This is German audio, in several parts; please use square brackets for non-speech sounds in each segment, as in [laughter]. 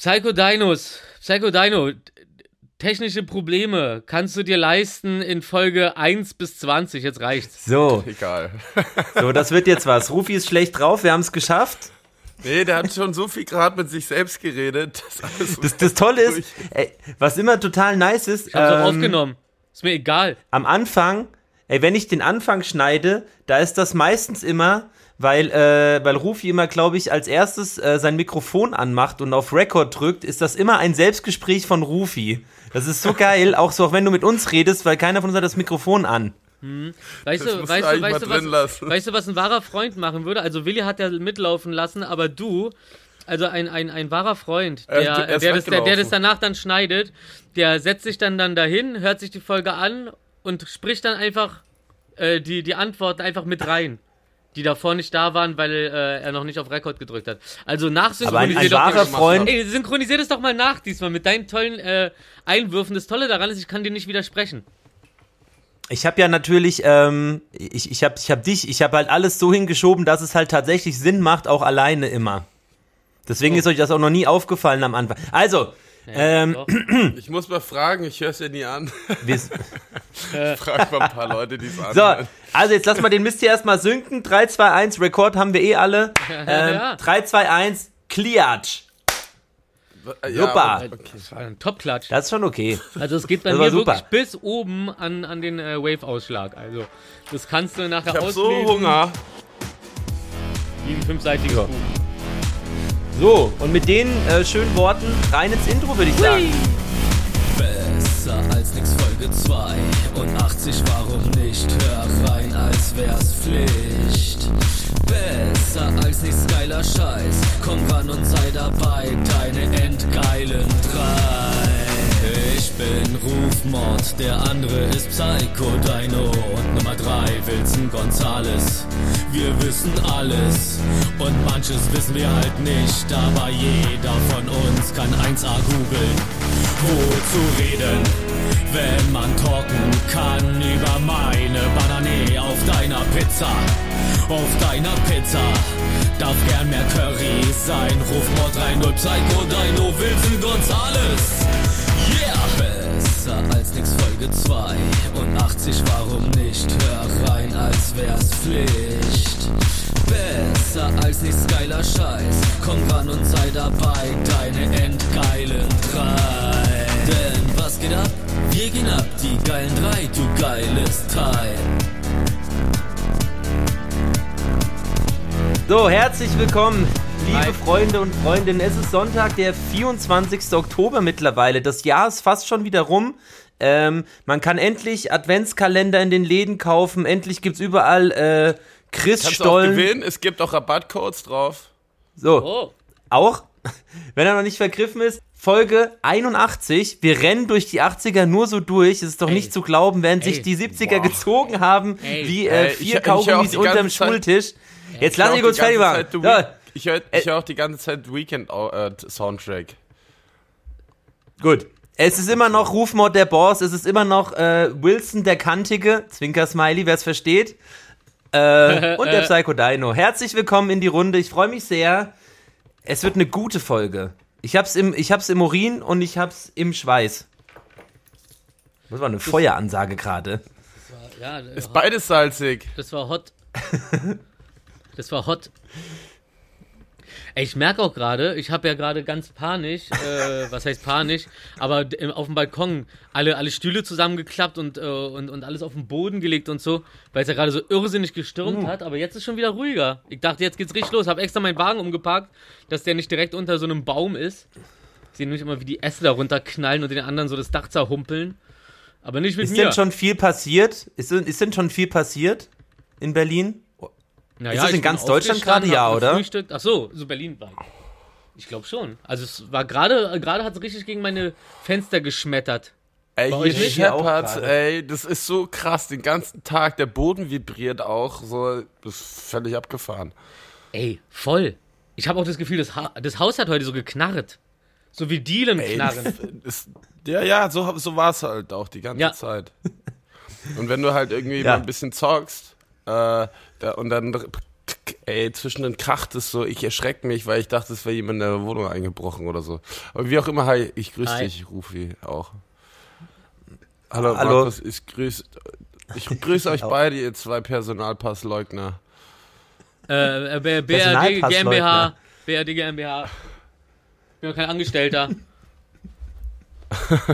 Psycho Dinos, Psycho Dino, technische Probleme kannst du dir leisten in Folge 1 bis 20, jetzt reicht's. So, Egal. so, das wird jetzt was. Rufi ist schlecht drauf, wir haben es geschafft. Nee, der hat schon so viel gerade mit sich selbst geredet. dass alles Das, das Tolle ist, ey, was immer total nice ist, Ich hab's auch ähm, aufgenommen. Ist mir egal. am Anfang, ey, wenn ich den Anfang schneide, da ist das meistens immer, weil, äh, weil Rufi immer, glaube ich, als erstes äh, sein Mikrofon anmacht und auf Record drückt, ist das immer ein Selbstgespräch von Rufi. Das ist so geil, auch so, auch wenn du mit uns redest, weil keiner von uns hat das Mikrofon an. Weißt Das du, weißt du, weißt du, drin was, lassen. weißt du, was ein wahrer Freund machen würde? Also Willi hat ja mitlaufen lassen, aber du, also ein, ein, ein wahrer Freund, Er- der, er ist der, das, der, der das danach dann schneidet, der setzt sich dann, dann dahin, hört sich die Folge an und spricht dann einfach äh, die, die Antworten einfach mit rein. Die davor nicht da waren, weil äh, er noch nicht auf Rekord gedrückt hat. Also Aber ein, nachsynchronisiert ein doch wahrer Freund, Ey, synchronisier das doch mal nach diesmal mit deinen tollen äh, Einwürfen. Das Tolle daran ist, ich kann dir nicht widersprechen. Ich habe ja natürlich, ähm, ich, ich habe ich hab dich, ich habe halt alles so hingeschoben, dass es halt tatsächlich Sinn macht, auch alleine immer. Deswegen Oh. ist euch das auch noch nie aufgefallen am Anfang. Also, ähm. [clears throat] Ich muss mal fragen, ich höre es ja nie an. wir, [laughs] Frag mal ein paar Leute, die es so, anhören. also jetzt lass mal den Mist hier erstmal sinken. 3, 2, 1, Rekord haben wir eh alle. Ähm, Ja. 3, 2, 1, Kliatsch. Ja, Super. aber- Das war ein Top-Klatsch. Das ist schon okay. Also es geht bei mir super. wirklich bis oben an, an den äh, Wave-Ausschlag. Also das kannst du nachher Ich hab so auslesen Hunger. wie ein fünfseitiges Ja. Buch. So, und mit den äh, schönen Worten rein ins Intro, würde ich sagen. Besser als nix Folge 2 und 80, warum nicht? Hör rein, als wär's Pflicht. Besser als nichts geiler Scheiß. Komm ran und sei dabei, deine endgeilen drei. Ich bin Rufmord, der andere ist Psycho Dino und Nummer 3 Wilson Gonzales. Wir wissen alles und manches wissen wir halt nicht, aber jeder von uns kann 1A googeln. Wo zu reden, wenn man talken kann über meine Banane auf deiner Pizza. Auf deiner Pizza darf gern mehr Curry sein. Rufmord 3-0 Psycho Dino Wilson Gonzales. Folge 2 und 80, warum nicht? Hör rein, als wär's Pflicht. Besser als nichts geiler Scheiß. Komm ran und sei dabei, deine endgeilen drei. Denn was geht ab? Wir gehen ab, die geilen drei, du geiles Teil. So, herzlich willkommen, liebe. Freunde und Freundinnen. Es ist Sonntag, der 24. Oktober mittlerweile. Das Jahr ist fast schon wieder rum. Ähm, man kann endlich Adventskalender in den Läden kaufen. Endlich gibt's überall äh, Kannst du auch Christstollen. gewinnen? Es gibt auch Rabattcodes drauf. So, Oh, auch, [laughs] wenn er noch nicht vergriffen ist, Folge 81. Wir rennen durch die 80er nur so durch. Es ist doch Ey. nicht zu glauben, während sich Ey. die 70er Boah. gezogen haben, Ey. wie äh, ich- vier ich Kaugummis die unterm ganze Zeit- Schultisch. Jetzt Ich lass mich kurz fertig machen. Week- Ich höre ich hör auch die ganze Zeit Weekend-Soundtrack. Gut. Es ist immer noch Rufmord der Boss, es ist immer noch äh, Wilson der Kantige, Zwinker-Smiley, wer es versteht. Äh, [laughs] und der Psycho Dino. Herzlich willkommen in die Runde, ich freue mich sehr. Es wird eine gute Folge. Ich hab's im, ich hab's im Urin und ich hab's im Schweiß. Das war eine Feueransage gerade. ja, Ist beides salzig. das war hot. Das war hot. Ey, ich merke auch gerade, ich habe ja gerade ganz panisch, äh, [laughs] was heißt panisch, aber auf dem Balkon alle, alle Stühle zusammengeklappt und, äh, und, und alles auf den Boden gelegt und so, weil es ja gerade so irrsinnig gestürmt hat, aber jetzt ist schon wieder ruhiger. Ich dachte, jetzt geht's richtig los, habe extra meinen Wagen umgeparkt, dass der nicht direkt unter so einem Baum ist. Ich sehe nämlich immer, wie die Äste da runterknallen und den anderen so das Dach zerhumpeln. Aber nicht mit Ist mir. denn schon viel passiert? Ist, ist denn schon viel passiert in Berlin? Naja, Ist das in ganz Deutschland gerade? Ja, hab oder? gefrühstückt. Ach so, so Berlin war. Ich glaube schon. Also es war gerade, gerade hat es richtig gegen meine Fenster geschmettert. Ey, hier gerade. ey, das ist so krass, den ganzen Tag, der Boden vibriert auch, so, das ist völlig abgefahren. Ey, voll. Ich habe auch das Gefühl, das, ha das Haus hat heute so geknarrt. So wie Dielen Ey, knarren. das, ja, ja, so, so war es halt auch die ganze Ja. Zeit. Und wenn du halt irgendwie Ja. mal ein bisschen zockst, äh, da, und dann, Ey, zwischen den kracht es so, ich erschrecke mich, weil ich dachte, es wäre jemand in der Wohnung eingebrochen oder so. Aber wie auch immer, hi, ich grüße Hi. dich, Rufi, auch. Hallo, Hallo. Markus, ich grüße, ich [laughs] grüße euch beide, ihr zwei Personalpassleugner. Äh, B- BRD. GmbH. BRD GmbH. Ich bin doch kein Angestellter. [laughs]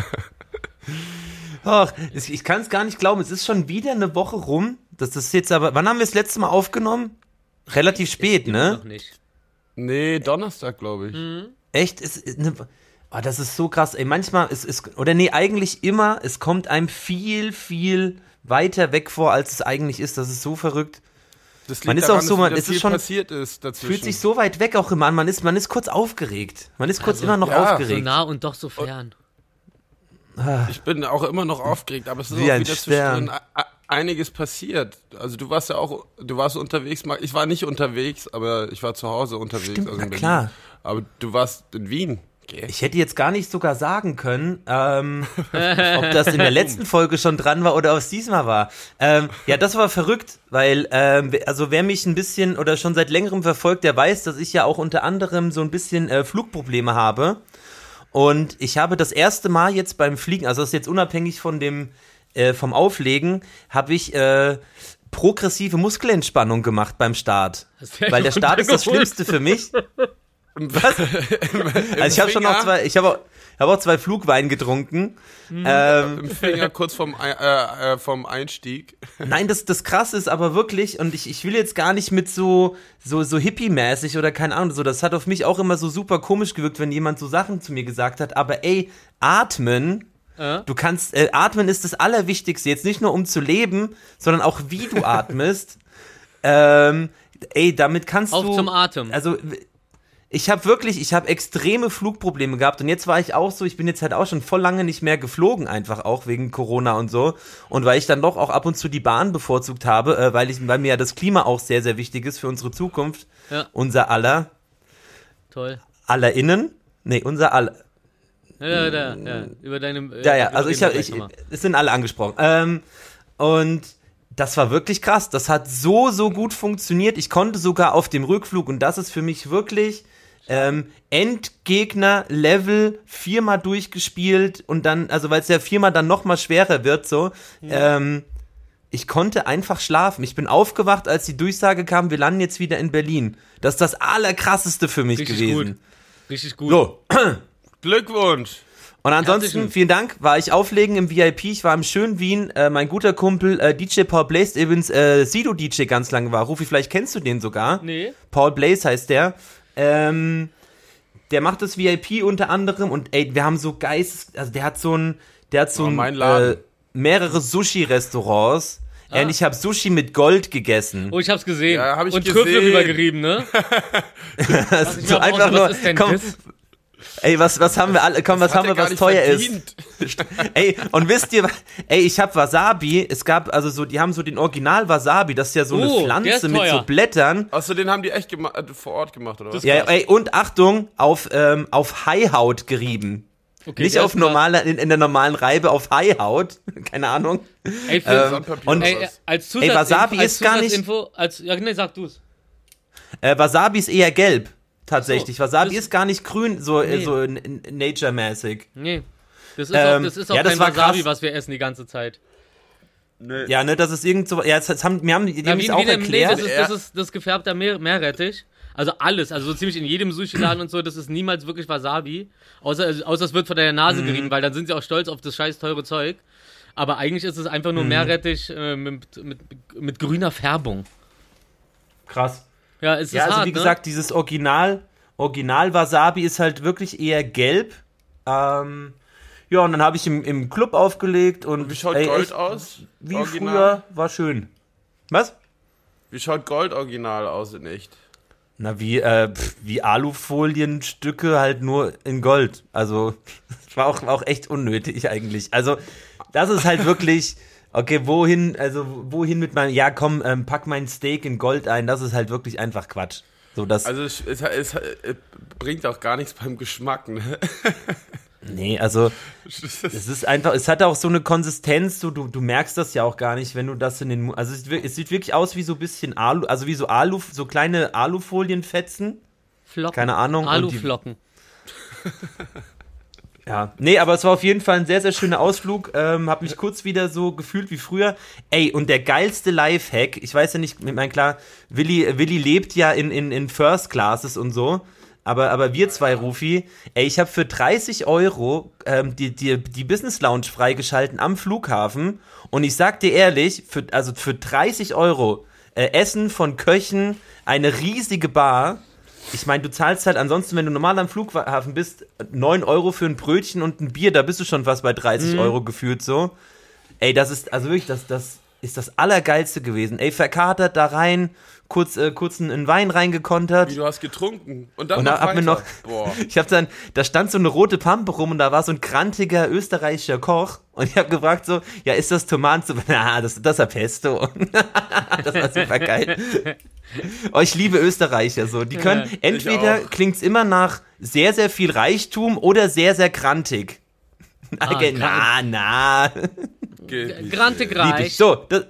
Ach, ich kann es gar nicht glauben. Es ist schon wieder eine Woche rum. Das ist jetzt aber. Wann haben wir das letzte Mal aufgenommen? Relativ spät, Immer ne? Noch nicht. Nee, Donnerstag, glaube ich. Echt? Es, ist eine, oh, das ist so krass. Ey, manchmal ist es. Oder nee, eigentlich immer. Es kommt einem viel, viel weiter weg vor, als es eigentlich ist. Das ist so verrückt. Das liegt Man ist daran, auch so, man- ist schon- passiert ist dazwischen. Fühlt sich so weit weg auch immer an. Man ist, man ist kurz aufgeregt. Man ist kurz Also, immer noch ja, so So aufgeregt. nah und doch so fern. Ich bin auch immer noch aufgeregt, aber es ist Wie auch ein wieder Stern. zwischendrin einiges passiert. Also du warst ja auch, du warst unterwegs, ich war nicht unterwegs, aber ich war zu Hause unterwegs. Stimmt, also klar. Aber du warst in Wien. gell? Ich hätte jetzt gar nicht sogar sagen können, ähm, [laughs] ob das in der letzten Folge schon dran war oder ob es diesmal war. Ähm, ja, das war verrückt, weil, ähm, also wer mich ein bisschen oder schon seit längerem verfolgt, der weiß, dass ich ja auch unter anderem so ein bisschen äh, Flugprobleme habe. Und ich habe das erste Mal jetzt beim Fliegen, also das ist jetzt unabhängig von dem, äh, vom Auflegen, habe ich äh, progressive Muskelentspannung gemacht beim Start. Weil der Start ist das? Schlimmste für mich. [laughs] Was? Also ich habe schon noch zwei, ich habe auch, hab auch zwei Flugwein getrunken. Ähm, Im Finger kurz vom, äh, äh, vom Einstieg. [laughs] nein, das, das krass ist aber wirklich, und ich, ich will jetzt gar nicht mit so, so, so hippie-mäßig oder keine Ahnung, so, das hat auf mich auch immer so super komisch gewirkt, wenn jemand so Sachen zu mir gesagt hat, aber ey, atmen, Äh? du kannst, äh, atmen ist das Allerwichtigste, jetzt nicht nur um zu leben, sondern auch wie du [laughs] atmest. ähm, ey, damit kannst Auf du. zum Atem. Also ich habe wirklich, ich habe extreme Flugprobleme gehabt und jetzt war ich auch so, ich bin jetzt halt auch schon voll lange nicht mehr geflogen, einfach auch wegen Corona und so und weil ich dann doch auch ab und zu die Bahn bevorzugt habe, äh, weil ich, weil mir ja das Klima auch sehr sehr wichtig ist für unsere Zukunft, Ja. unser aller, Toll. aller innen, nee, unser aller, Ja, ja, ja, ja. Über deine. äh, ja ja, also ich nochmal. es sind alle angesprochen ähm, und das war wirklich krass. Das hat so, so gut funktioniert. Ich konnte sogar auf dem Rückflug, und das ist für mich wirklich ähm, Endgegner-Level viermal durchgespielt und dann, also weil es ja viermal dann nochmal schwerer wird, so. Ähm, ich konnte einfach schlafen. Ich bin aufgewacht, als die Durchsage kam, wir landen jetzt wieder in Berlin. Das ist das Allerkrasseste für mich Richtig gewesen. gut. Richtig gut. So, Glückwunsch. und ansonsten, vielen Dank, war ich auflegen im VIP, ich war im schönen Wien, äh, mein guter Kumpel äh, DJ Paul Blaze, übrigens äh, Sido DJ ganz lange war. Rufi, vielleicht kennst du den sogar. Nee. Paul Blaze heißt der. Ähm, der macht das VIP unter anderem und ey, wir haben so Geist, also der hat so ein, der hat so Oh, ein, äh, mehrere Sushi-Restaurants. Ah. Und ich habe Sushi mit Gold gegessen. Oh, ich hab's gesehen. Ja, hab ich Und gesehen. Trüffel rübergerieben, ne? [laughs] So auch einfach nur, was ist denn komm, das? Ey, was, was haben wir alle, komm, was haben wir, was teuer verdient. ist. [laughs] Ey, und wisst ihr, ey, ich hab Wasabi, es gab also so, die haben so den Original Wasabi, das ist ja so Oh, eine Pflanze mit so Blättern. Achso, den haben die echt äh, vor Ort gemacht, oder was? Ja, ey, und Achtung, auf, ähm, auf Haihaut gerieben. Okay, Nicht auf ist normaler, in, in der normalen Reibe, auf Haihaut. [laughs] Keine Ahnung. Ey, Ähm, und- ey, was? als Zusatz Ey, Wasabi als ist gar nicht- Als, ja, nee, sag du's. Äh, Wasabi ist eher gelb. Tatsächlich. So, Wasabi ist gar nicht grün, so, äh, Nee. so nature-mäßig. Nee. Das ist Ähm, auch, das ist auch ja, das kein war Wasabi, krass. was wir essen die ganze Zeit. Ja, ne, das ist irgend so, ja, das, das haben, wir haben, die haben wie, es auch denn, nee, erklärt. das ist, das ist das gefärbte Meer, Meerrettich. Also alles, also so ziemlich in jedem Sushi-Laden und so, das ist niemals wirklich Wasabi. Außer, also, außer es wird von der Nase Mhm. gerieben, weil dann sind sie auch stolz auf das scheiß teure Zeug. Aber eigentlich ist es einfach nur Mhm. Meerrettich äh, mit, mit, mit grüner Färbung. Krass. Ja, es ist Ja, also hart, wie ne? gesagt, dieses Original, Original Wasabi ist halt wirklich eher gelb. Ähm, ja, und dann habe ich im, im Club aufgelegt und Wie schaut ey, Gold echt, aus? Wie Original? früher, war schön. Was? Wie schaut Gold original aus in echt? Na, wie, äh, pf, wie Alufolienstücke halt nur in Gold. Also, [laughs] das war auch, war auch echt unnötig eigentlich. Also, das ist halt wirklich, okay, wohin, also, wohin mit meinem, ja, komm, ähm, pack mein Steak in Gold ein, das ist halt wirklich einfach Quatsch. So, das, Also es, es, es, es bringt auch gar nichts beim Geschmack, ne? [laughs] Nee, also es ist einfach, es hat auch so eine Konsistenz, so, du, du merkst das ja auch gar nicht, wenn du das in den, Mu- also es, es sieht wirklich aus wie so ein bisschen Alu, also wie so Alu, so kleine Alufolienfetzen. Flocken. Keine Ahnung, Aluflocken. [laughs] Ja, nee, aber es war auf jeden Fall ein sehr, sehr schöner Ausflug. Ähm, hab mich kurz wieder so gefühlt wie früher. Ey, und der geilste Lifehack, ich weiß ja nicht, ich mein klar, Willi, Willi lebt ja in, in, in First Classes und so. Aber, aber wir zwei, Rufi, ey, ich habe für 30 Euro ähm, die, die, die Business Lounge freigeschalten am Flughafen. Und ich sag dir ehrlich, für, also für 30 Euro äh, Essen von Köchen, eine riesige Bar. Ich meine, du zahlst halt ansonsten, wenn du normal am Flughafen bist, 9 Euro für ein Brötchen und ein Bier, da bist du schon fast bei 30 Euro gefühlt so. Ey, das ist, also wirklich, das, das ist das Allergeilste gewesen. Ey, verkatert da rein, kurz, äh, kurz einen, Wein reingekontert. Wie du hast getrunken. Und dann Und noch da hat mir noch, Boah. [laughs] ich habe dann, da stand so eine rote Pampe rum und da war so ein grantiger österreichischer Koch und ich habe gefragt so, ja, ist das Tomatensuppe? [laughs] Na, das, das ist Pesto. [laughs] das war super geil. Oh, ich liebe Österreicher so. Die können, Ja, entweder klingt's immer nach sehr, sehr viel Reichtum oder sehr, sehr grantig. Okay, na, na. Geht nicht, Grantig ey. Lieb reich. ich. So, das,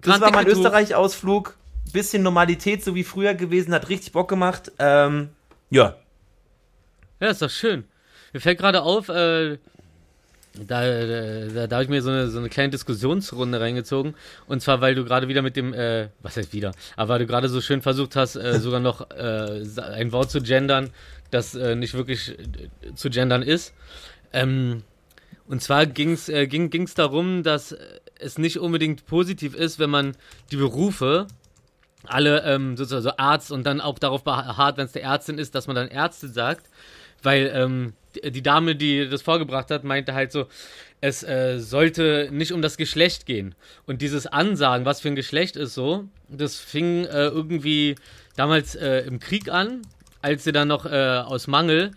das war mein. Österreich-Ausflug. Bisschen Normalität, so wie früher gewesen, hat richtig Bock gemacht. Ähm, ja, Ja, ist doch schön. Mir fällt gerade auf, äh, da, da, da habe ich mir so eine, so eine kleine Diskussionsrunde reingezogen. Und zwar, weil du gerade wieder mit dem, äh, was heißt wieder, aber weil du gerade so schön versucht hast, äh, [laughs] sogar noch äh, ein Wort zu gendern, das äh, nicht wirklich äh, zu gendern ist. Ähm, und zwar ging's, äh, ging es darum, dass es nicht unbedingt positiv ist, wenn man die Berufe alle ähm, sozusagen so Arzt und dann auch darauf beharrt, wenn es der Ärztin ist, dass man dann Ärztin sagt, weil ähm, die, die Dame, die das vorgebracht hat, meinte halt so, es äh, sollte nicht um das Geschlecht gehen. Und dieses Ansagen, was für ein Geschlecht ist so, das fing äh, irgendwie damals äh, im Krieg an, als sie dann noch äh, aus Mangel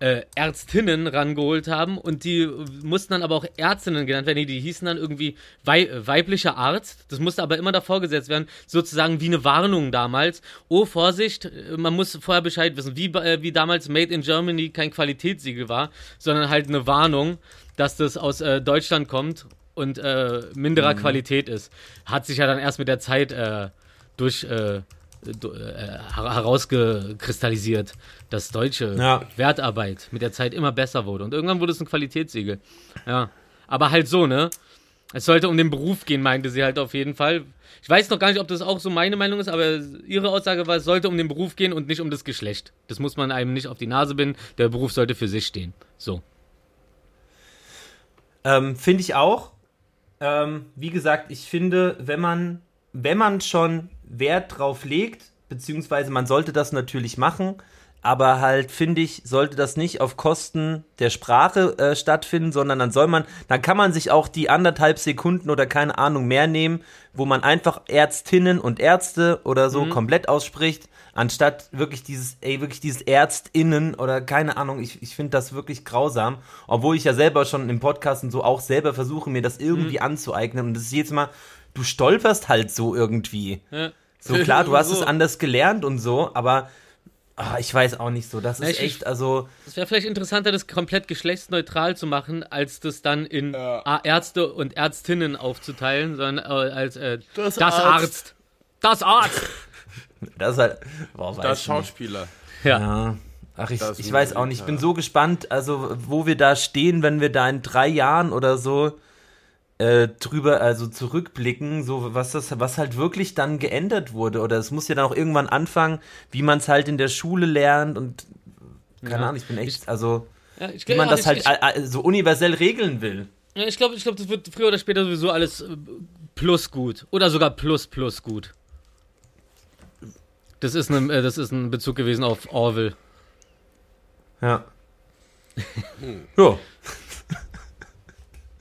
äh, Ärztinnen rangeholt haben und die mussten dann aber auch Ärztinnen genannt werden. Die, die hießen dann irgendwie wei äh, weiblicher Arzt. Das musste aber immer davor gesetzt werden, sozusagen wie eine Warnung damals. Oh, Vorsicht, äh, man muss vorher Bescheid wissen, wie, äh, wie damals Made in Germany kein Qualitätssiegel war, sondern halt eine Warnung, dass das aus äh, Deutschland kommt und äh, minderer Qualität ist. Hat sich ja dann erst mit der Zeit durch äh, herausgekristallisiert, dass deutsche Ja. Wertarbeit mit der Zeit immer besser wurde. Und irgendwann wurde es ein Qualitätssiegel. Ja. Aber halt so, ne? Es sollte um den Beruf gehen, meinte sie halt auf jeden Fall. Ich weiß noch gar nicht, ob das auch so meine Meinung ist, aber ihre Aussage war, es sollte um den Beruf gehen und nicht um das Geschlecht. Das muss man einem nicht auf die Nase binden. Der Beruf sollte für sich stehen. So. Ähm, finde ich auch. Ähm, wie gesagt, ich finde, wenn man, wenn man schon Wert drauf legt, beziehungsweise man sollte das natürlich machen, aber halt finde ich, sollte das nicht auf Kosten der Sprache äh, stattfinden, sondern dann soll man, dann kann man sich auch die anderthalb Sekunden oder keine Ahnung mehr nehmen, wo man einfach Ärztinnen und Ärzte oder so komplett ausspricht, anstatt wirklich dieses, ey, wirklich dieses Ärztinnen oder keine Ahnung, ich, ich finde das wirklich grausam, obwohl ich ja selber schon im Podcast und so auch selber versuche, mir das irgendwie anzueignen und das ist jedes Mal, du stolperst halt so irgendwie. Ja. So klar, du [laughs] hast es So. anders gelernt und so, aber ah, ich weiß auch nicht so. Das ist ich- echt, also Es wäre vielleicht interessanter, das komplett geschlechtsneutral zu machen, als das dann in Ja. A- Ärzte und Ärztinnen aufzuteilen, sondern äh, als äh, das, Das Arzt. Arzt. Das Arzt. [laughs] das ist halt. Boah, Das. Schauspieler. Ja. Ja. Ach, ich, ich weiß auch nicht. Ich bin so gespannt, also wo wir da stehen, wenn wir da in drei Jahren oder so äh, drüber, also zurückblicken, so was das, was halt wirklich dann geändert wurde. Oder es muss ja dann auch irgendwann anfangen, wie man es halt in der Schule lernt und keine Ja. Ahnung, ich bin echt, also Ja, ich, wie man ja, das ich, halt Ich, so universell regeln will. ja, ich glaube, ich glaub, das wird früher oder später sowieso alles äh, plus gut. Oder sogar plus plus gut. Das ist, ein, äh, das ist ein Bezug gewesen auf Orwell. Ja. ja.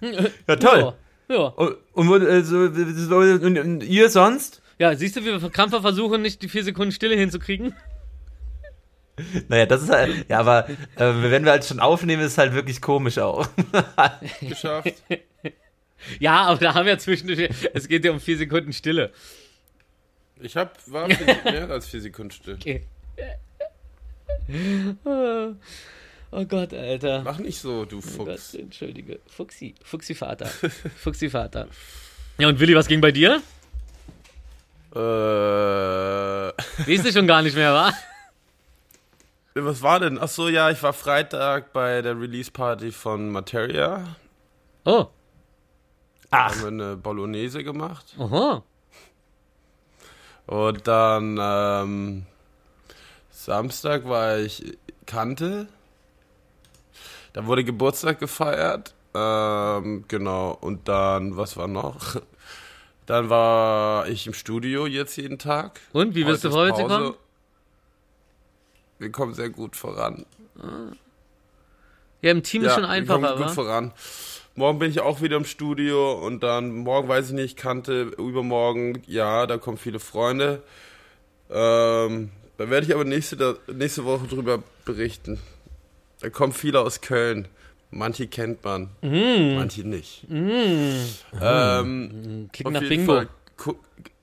[laughs] ja, toll. Ja. Ja. Und, und, äh, und, und ihr sonst? Ja, siehst du, wie wir krampfer versuchen, nicht die vier Sekunden Stille hinzukriegen? [laughs] Naja, das ist halt, ja, aber äh, wenn wir halt schon aufnehmen, ist es halt wirklich komisch auch. [laughs] Geschafft. Ja, aber da haben wir zwischendurch. Es geht ja um vier Sekunden Stille. Ich hab, war mehr als vier Sekunden still. Okay. Oh Gott, Alter. Mach nicht so, du Oh Gott, Fuchs. entschuldige. Fuchsi. Fuchsi-Vater. [laughs] Fuchsi-Vater. Ja, und Willi, was ging bei dir? Äh, Siehst du schon gar nicht mehr, wa? [laughs] was war denn? Ach so, ja, ich war Freitag bei der Release-Party von Materia. Oh. Ach, Haben wir eine Bolognese gemacht. Oho. Und dann ähm, Samstag war ich Kante. Da wurde Geburtstag gefeiert. Ähm, genau. Und dann, was war noch? [laughs] Dann war ich im Studio jetzt jeden Tag. Und, wie bist du vorwärts gekommen? Wir kommen sehr gut voran. Ja, im Team ist schon wir einfacher, kommen gut wa? voran. Morgen bin ich auch wieder im Studio und dann morgen weiß ich nicht, kannte übermorgen, ja, da kommen viele Freunde. Ähm, da werde ich aber nächste, nächste Woche drüber berichten. Da kommen viele aus Köln. Manche kennt man, Mhm. manche nicht. Ähm, Klingt auf nach jeden Bingo. Fall,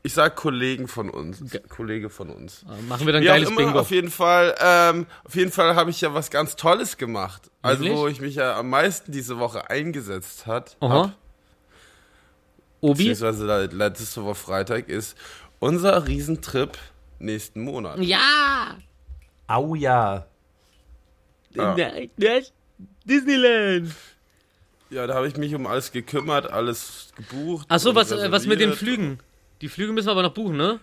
ich sag Kollegen von uns. Kollege von uns. Machen wir dann Wie geiles immer, Bingo. auf jeden Fall, ähm, auf jeden Fall habe ich ja was ganz Tolles gemacht. Also Nämlich? wo ich mich ja am meisten diese Woche eingesetzt hat, Aha. hab, Obi? beziehungsweise le- letzte Woche Freitag, ist unser Riesentrip nächsten Monat. Ja! au ja. Ja. Disneyland. Ja, da habe ich mich um alles gekümmert, alles gebucht. Achso, was, äh, was mit den. Flügen? Die Flüge müssen wir aber noch buchen, ne?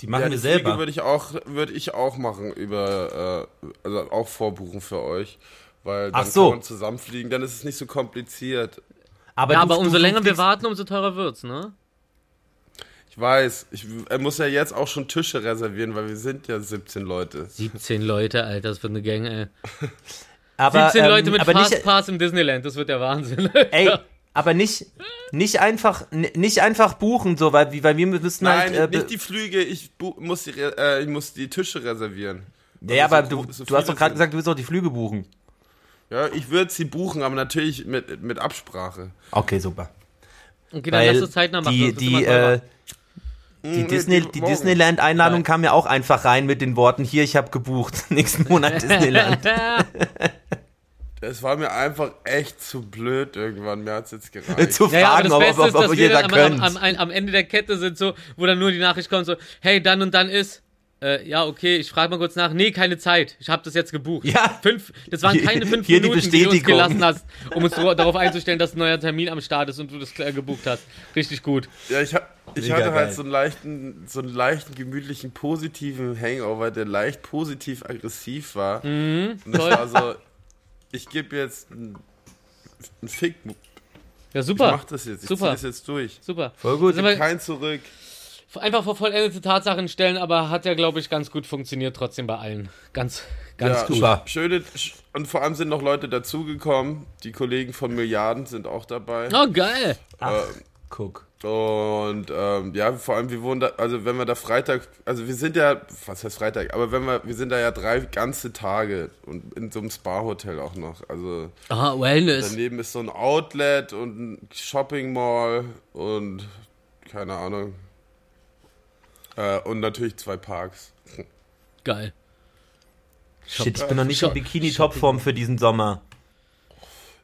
Die machen ja, wir die Flüge selber. würde ich auch, würde ich auch machen über, äh, also auch vorbuchen für euch, weil dann Ach so. kann man zusammenfliegen, dann ist es nicht so kompliziert. Aber, ja, du- aber umso länger wir warten, umso teurer wird's, ne? Ich weiß, ich, er muss ja jetzt auch schon Tische reservieren, weil wir sind ja 17 Leute. 17 Leute, Alter, das wird eine Gang, ey. [laughs] aber, 17 ähm, Leute mit aber nicht, Fastpass im Disneyland, das wird der Wahnsinn. Ey, aber nicht, nicht einfach, nicht einfach buchen, so, weil, weil wir müssen Nein, halt. Äh, nicht die Flüge, ich muss die, äh, ich muss die Tische reservieren. ja, aber so du, so du hast doch gerade gesagt, du willst auch die Flüge buchen. Ja, ich würde sie buchen, aber natürlich mit, mit Absprache. Okay, super. Okay, dann Weil lass es zeitnah machen. die, die, äh, die, Mhm, Disney, die die morgen. Disneyland-Einladung kam ja auch einfach rein mit den Worten: Hier, ich habe gebucht. [laughs] Nächsten Monat Disneyland. [laughs] Es war mir einfach echt zu blöd irgendwann. Mir hat's jetzt gereicht. Zu Ja, ja, aber fragen, das ob, Beste ob, ist, ob, dass ob wir ihr da dann könnt. am, am, am, am Ende der Kette sind, so, wo dann nur die Nachricht kommt, so, hey, dann und dann ist, äh, ja, okay, ich frage mal kurz nach, nee, keine Zeit, ich habe das jetzt gebucht. Ja. Fünf, das waren keine fünf hier die Minuten, die du uns gelassen hast, um uns darauf einzustellen, dass ein neuer Termin am Start ist und du das äh, gebucht hast. Richtig gut. Ja, ich, ha ich hatte geil. halt so einen leichten, so einen leichten, gemütlichen, positiven Hangover, der leicht positiv aggressiv war. Und das toll. war so, ich gebe jetzt einen, einen Fick. Ja, Ich super. mach das jetzt. Ich Super. zieh das jetzt durch. Super. Voll gut. Wir Kein Zurück. einfach vor vollendete Tatsachen stellen, aber hat ja, glaube ich, ganz gut funktioniert trotzdem bei allen. Ganz, ganz ja, gut. super. Schöne, sch- und vor allem sind noch Leute dazugekommen. Die Kollegen von Milliarden sind auch dabei. Oh, geil. Ach, guck. Und ähm, ja, vor allem wir wohnen da, also wenn wir da Freitag, also wir sind ja, was heißt Freitag, aber wenn wir, wir sind da ja drei ganze Tage und in so einem Spa-Hotel auch noch. Also Ah, Wellness. daneben ist so ein Outlet und ein Shopping Mall und keine Ahnung. Äh, und natürlich zwei Parks. Geil. Shit, ich bin noch nicht in Bikini-Topform für diesen Sommer.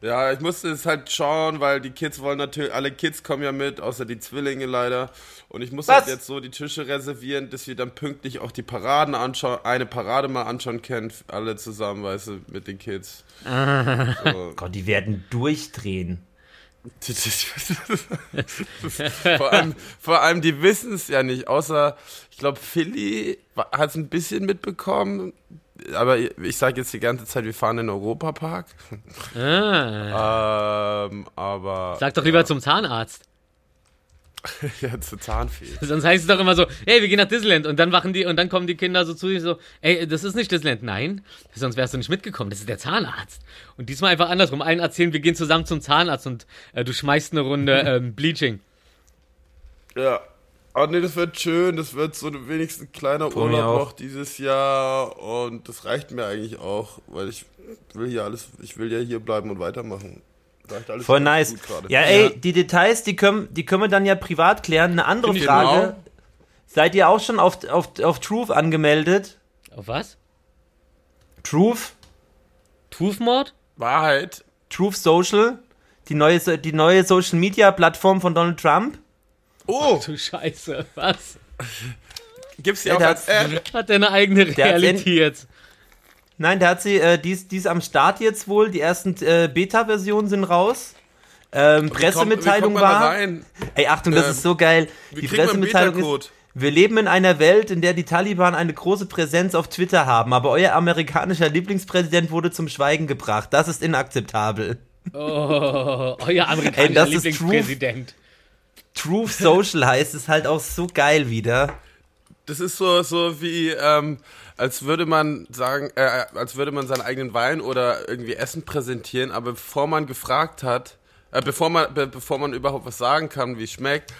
Ja, ich musste es halt schauen, weil die Kids wollen natürlich, alle Kids kommen ja mit, außer die Zwillinge leider. Und ich muss Was? halt jetzt so die Tische reservieren, dass wir dann pünktlich auch die Paraden anschauen, eine Parade mal anschauen können, alle zusammen, weißt du, mit den Kids. [laughs] So. Gott, die werden durchdrehen. [laughs] vor, allem, vor allem, die wissen es ja nicht, außer, ich glaube, Philly hat es ein bisschen mitbekommen. Aber ich sage jetzt die ganze Zeit, wir fahren in den Europapark. Ah. Ähm, aber Sag doch lieber zum Zahnarzt. [laughs] ja, zu Zahnfee. [laughs] Sonst heißt es doch immer so, hey, wir gehen nach Disneyland und dann wachen die und dann kommen die Kinder so zu sich so, ey, das ist nicht Disneyland. Nein, sonst wärst du nicht mitgekommen. Das ist der Zahnarzt. Und diesmal einfach andersrum. Allen erzählen, wir gehen zusammen zum Zahnarzt und äh, du schmeißt eine Runde [laughs] ähm, Bleaching. Ja. Aber nee, das wird schön. Das wird so wenigstens ein kleiner mir Urlaub auch. noch dieses Jahr. Und das reicht mir eigentlich auch, weil ich will hier alles, ich will ja hier bleiben und weitermachen. Reicht alles Voll nice. gut gerade. Ja, ey, die Details, die können, die können wir dann ja privat klären. Eine andere Finde ich Frage. genau. Seid ihr auch schon auf, auf, auf Truth angemeldet? Auf was? Truth? Truthmord? Wahrheit. Truth Social, die neue, die neue Social Media Plattform von Donald Trump. Oh, Du Scheiße, was? gibt's die Ja, auch der als App? Hat der eine eigene Reality jetzt? Nein, der hat sie, äh, die, ist, die ist am Start jetzt wohl. Die ersten äh, Beta-Versionen sind raus. Ähm, Pressemitteilung kommt war. Ey, Achtung, das Ähm, ist so geil. Wie Die Pressemitteilung ist. Wir leben in einer Welt, in der die Taliban eine große Präsenz auf Twitter haben, aber euer amerikanischer Lieblingspräsident wurde zum Schweigen gebracht. Das ist inakzeptabel. Oh, euer Ey, amerikanischer das ist Lieblingspräsident. Truth Social heißt es halt auch so geil wieder. Das ist so, so wie, ähm, als würde man sagen, äh, als würde man seinen eigenen Wein oder irgendwie Essen präsentieren, aber bevor man gefragt hat, äh, bevor man, be bevor man überhaupt was sagen kann, wie es schmeckt,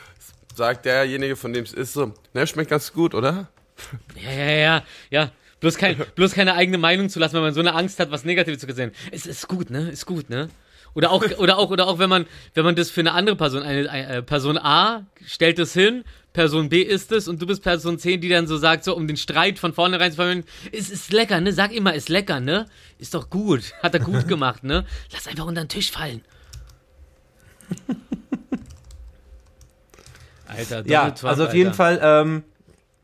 sagt derjenige, von dem es ist, so, ne, schmeckt ganz gut, oder? Ja, ja, ja, ja. Bloß, kein, bloß keine eigene Meinung zu lassen, wenn man so eine Angst hat, was Negatives zu sehen. Es ist gut, ne? Ist gut, ne? Oder auch, oder auch, oder auch, wenn man, wenn man das für eine andere Person, eine, eine Person A stellt es hin, Person B ist es und du bist Person C, die dann so sagt, so um den Streit von vornherein zu vermeiden, es ist lecker, ne? Sag immer, ist lecker, ne? Ist doch gut. Hat er gut gemacht, ne? Lass einfach unter den Tisch fallen. Alter, Ja, Donald Trump, also auf jeden Alter. Fall ähm,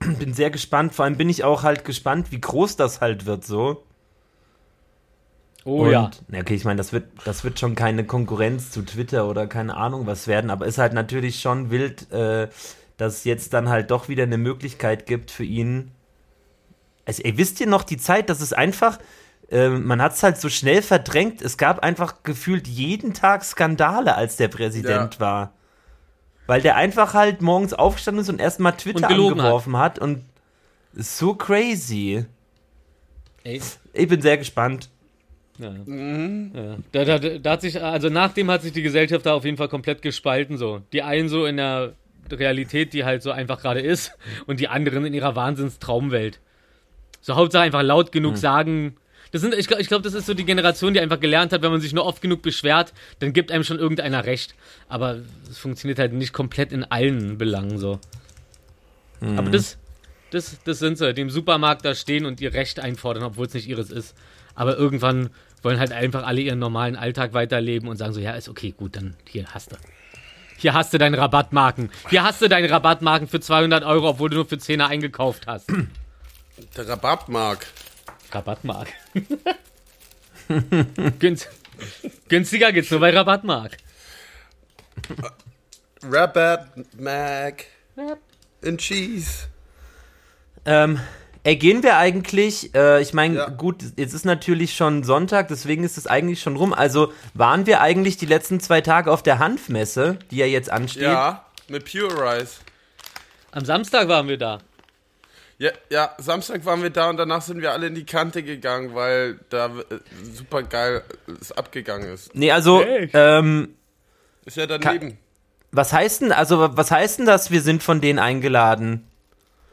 [clears throat] bin sehr gespannt. Vor allem bin ich auch halt gespannt, wie groß das halt wird so. Oh Und, ja. Okay, ich meine, das wird, das wird schon keine Konkurrenz zu Twitter oder keine Ahnung was werden, aber ist halt natürlich schon wild, äh, dass es jetzt dann halt doch wieder eine Möglichkeit gibt für ihn. Also, ey, wisst ihr noch die Zeit, dass es einfach, äh, man hat es halt so schnell verdrängt, es gab einfach gefühlt jeden Tag Skandale, als der Präsident Ja. war. Weil der einfach halt morgens aufgestanden ist und erstmal Twitter Und gelogen hat. angeworfen hat. und so crazy. Ey, Ich bin sehr gespannt. Ja. ja. Da, da, da hat sich, also nachdem hat sich die Gesellschaft da auf jeden Fall komplett gespalten so. Die einen so in der Realität, die halt so einfach gerade ist, [laughs] und die anderen in ihrer Wahnsinnstraumwelt. So Hauptsache einfach laut genug sagen. Das sind, ich glaube, ich glaub, das ist so die Generation, die einfach gelernt hat, wenn man sich nur oft genug beschwert, dann gibt einem schon irgendeiner recht. Aber es funktioniert halt nicht komplett in allen Belangen so. Aber das, das, das sind sie, die im Supermarkt da stehen und ihr Recht einfordern, obwohl es nicht ihres ist. Aber irgendwann wollen halt einfach alle ihren normalen Alltag weiterleben und sagen so, ja, ist okay, gut, dann hier hast du. Hier hast du deine Rabattmarken. Hier hast du deine Rabattmarken für 200 Euro, obwohl du nur für 10er eingekauft hast. Der Rabattmark. Rabattmark. [laughs] Günst günstiger geht's nur bei Rabattmark. Rabattmark. In Cheese. Ähm, ey, gehen wir eigentlich, äh, ich meine, Ja. gut, jetzt ist natürlich schon Sonntag, deswegen ist es eigentlich schon rum. Also waren wir eigentlich die letzten zwei Tage auf der Hanfmesse, die ja jetzt ansteht? Ja, mit Pure Rice. Am Samstag waren wir da. Ja, ja, Samstag waren wir da und danach sind wir alle in die Kante gegangen, weil da äh, super geil es abgegangen ist. Nee, also, Echt? ähm, Ist ja daneben. was heißt denn, also was heißt denn das, wir sind von denen eingeladen?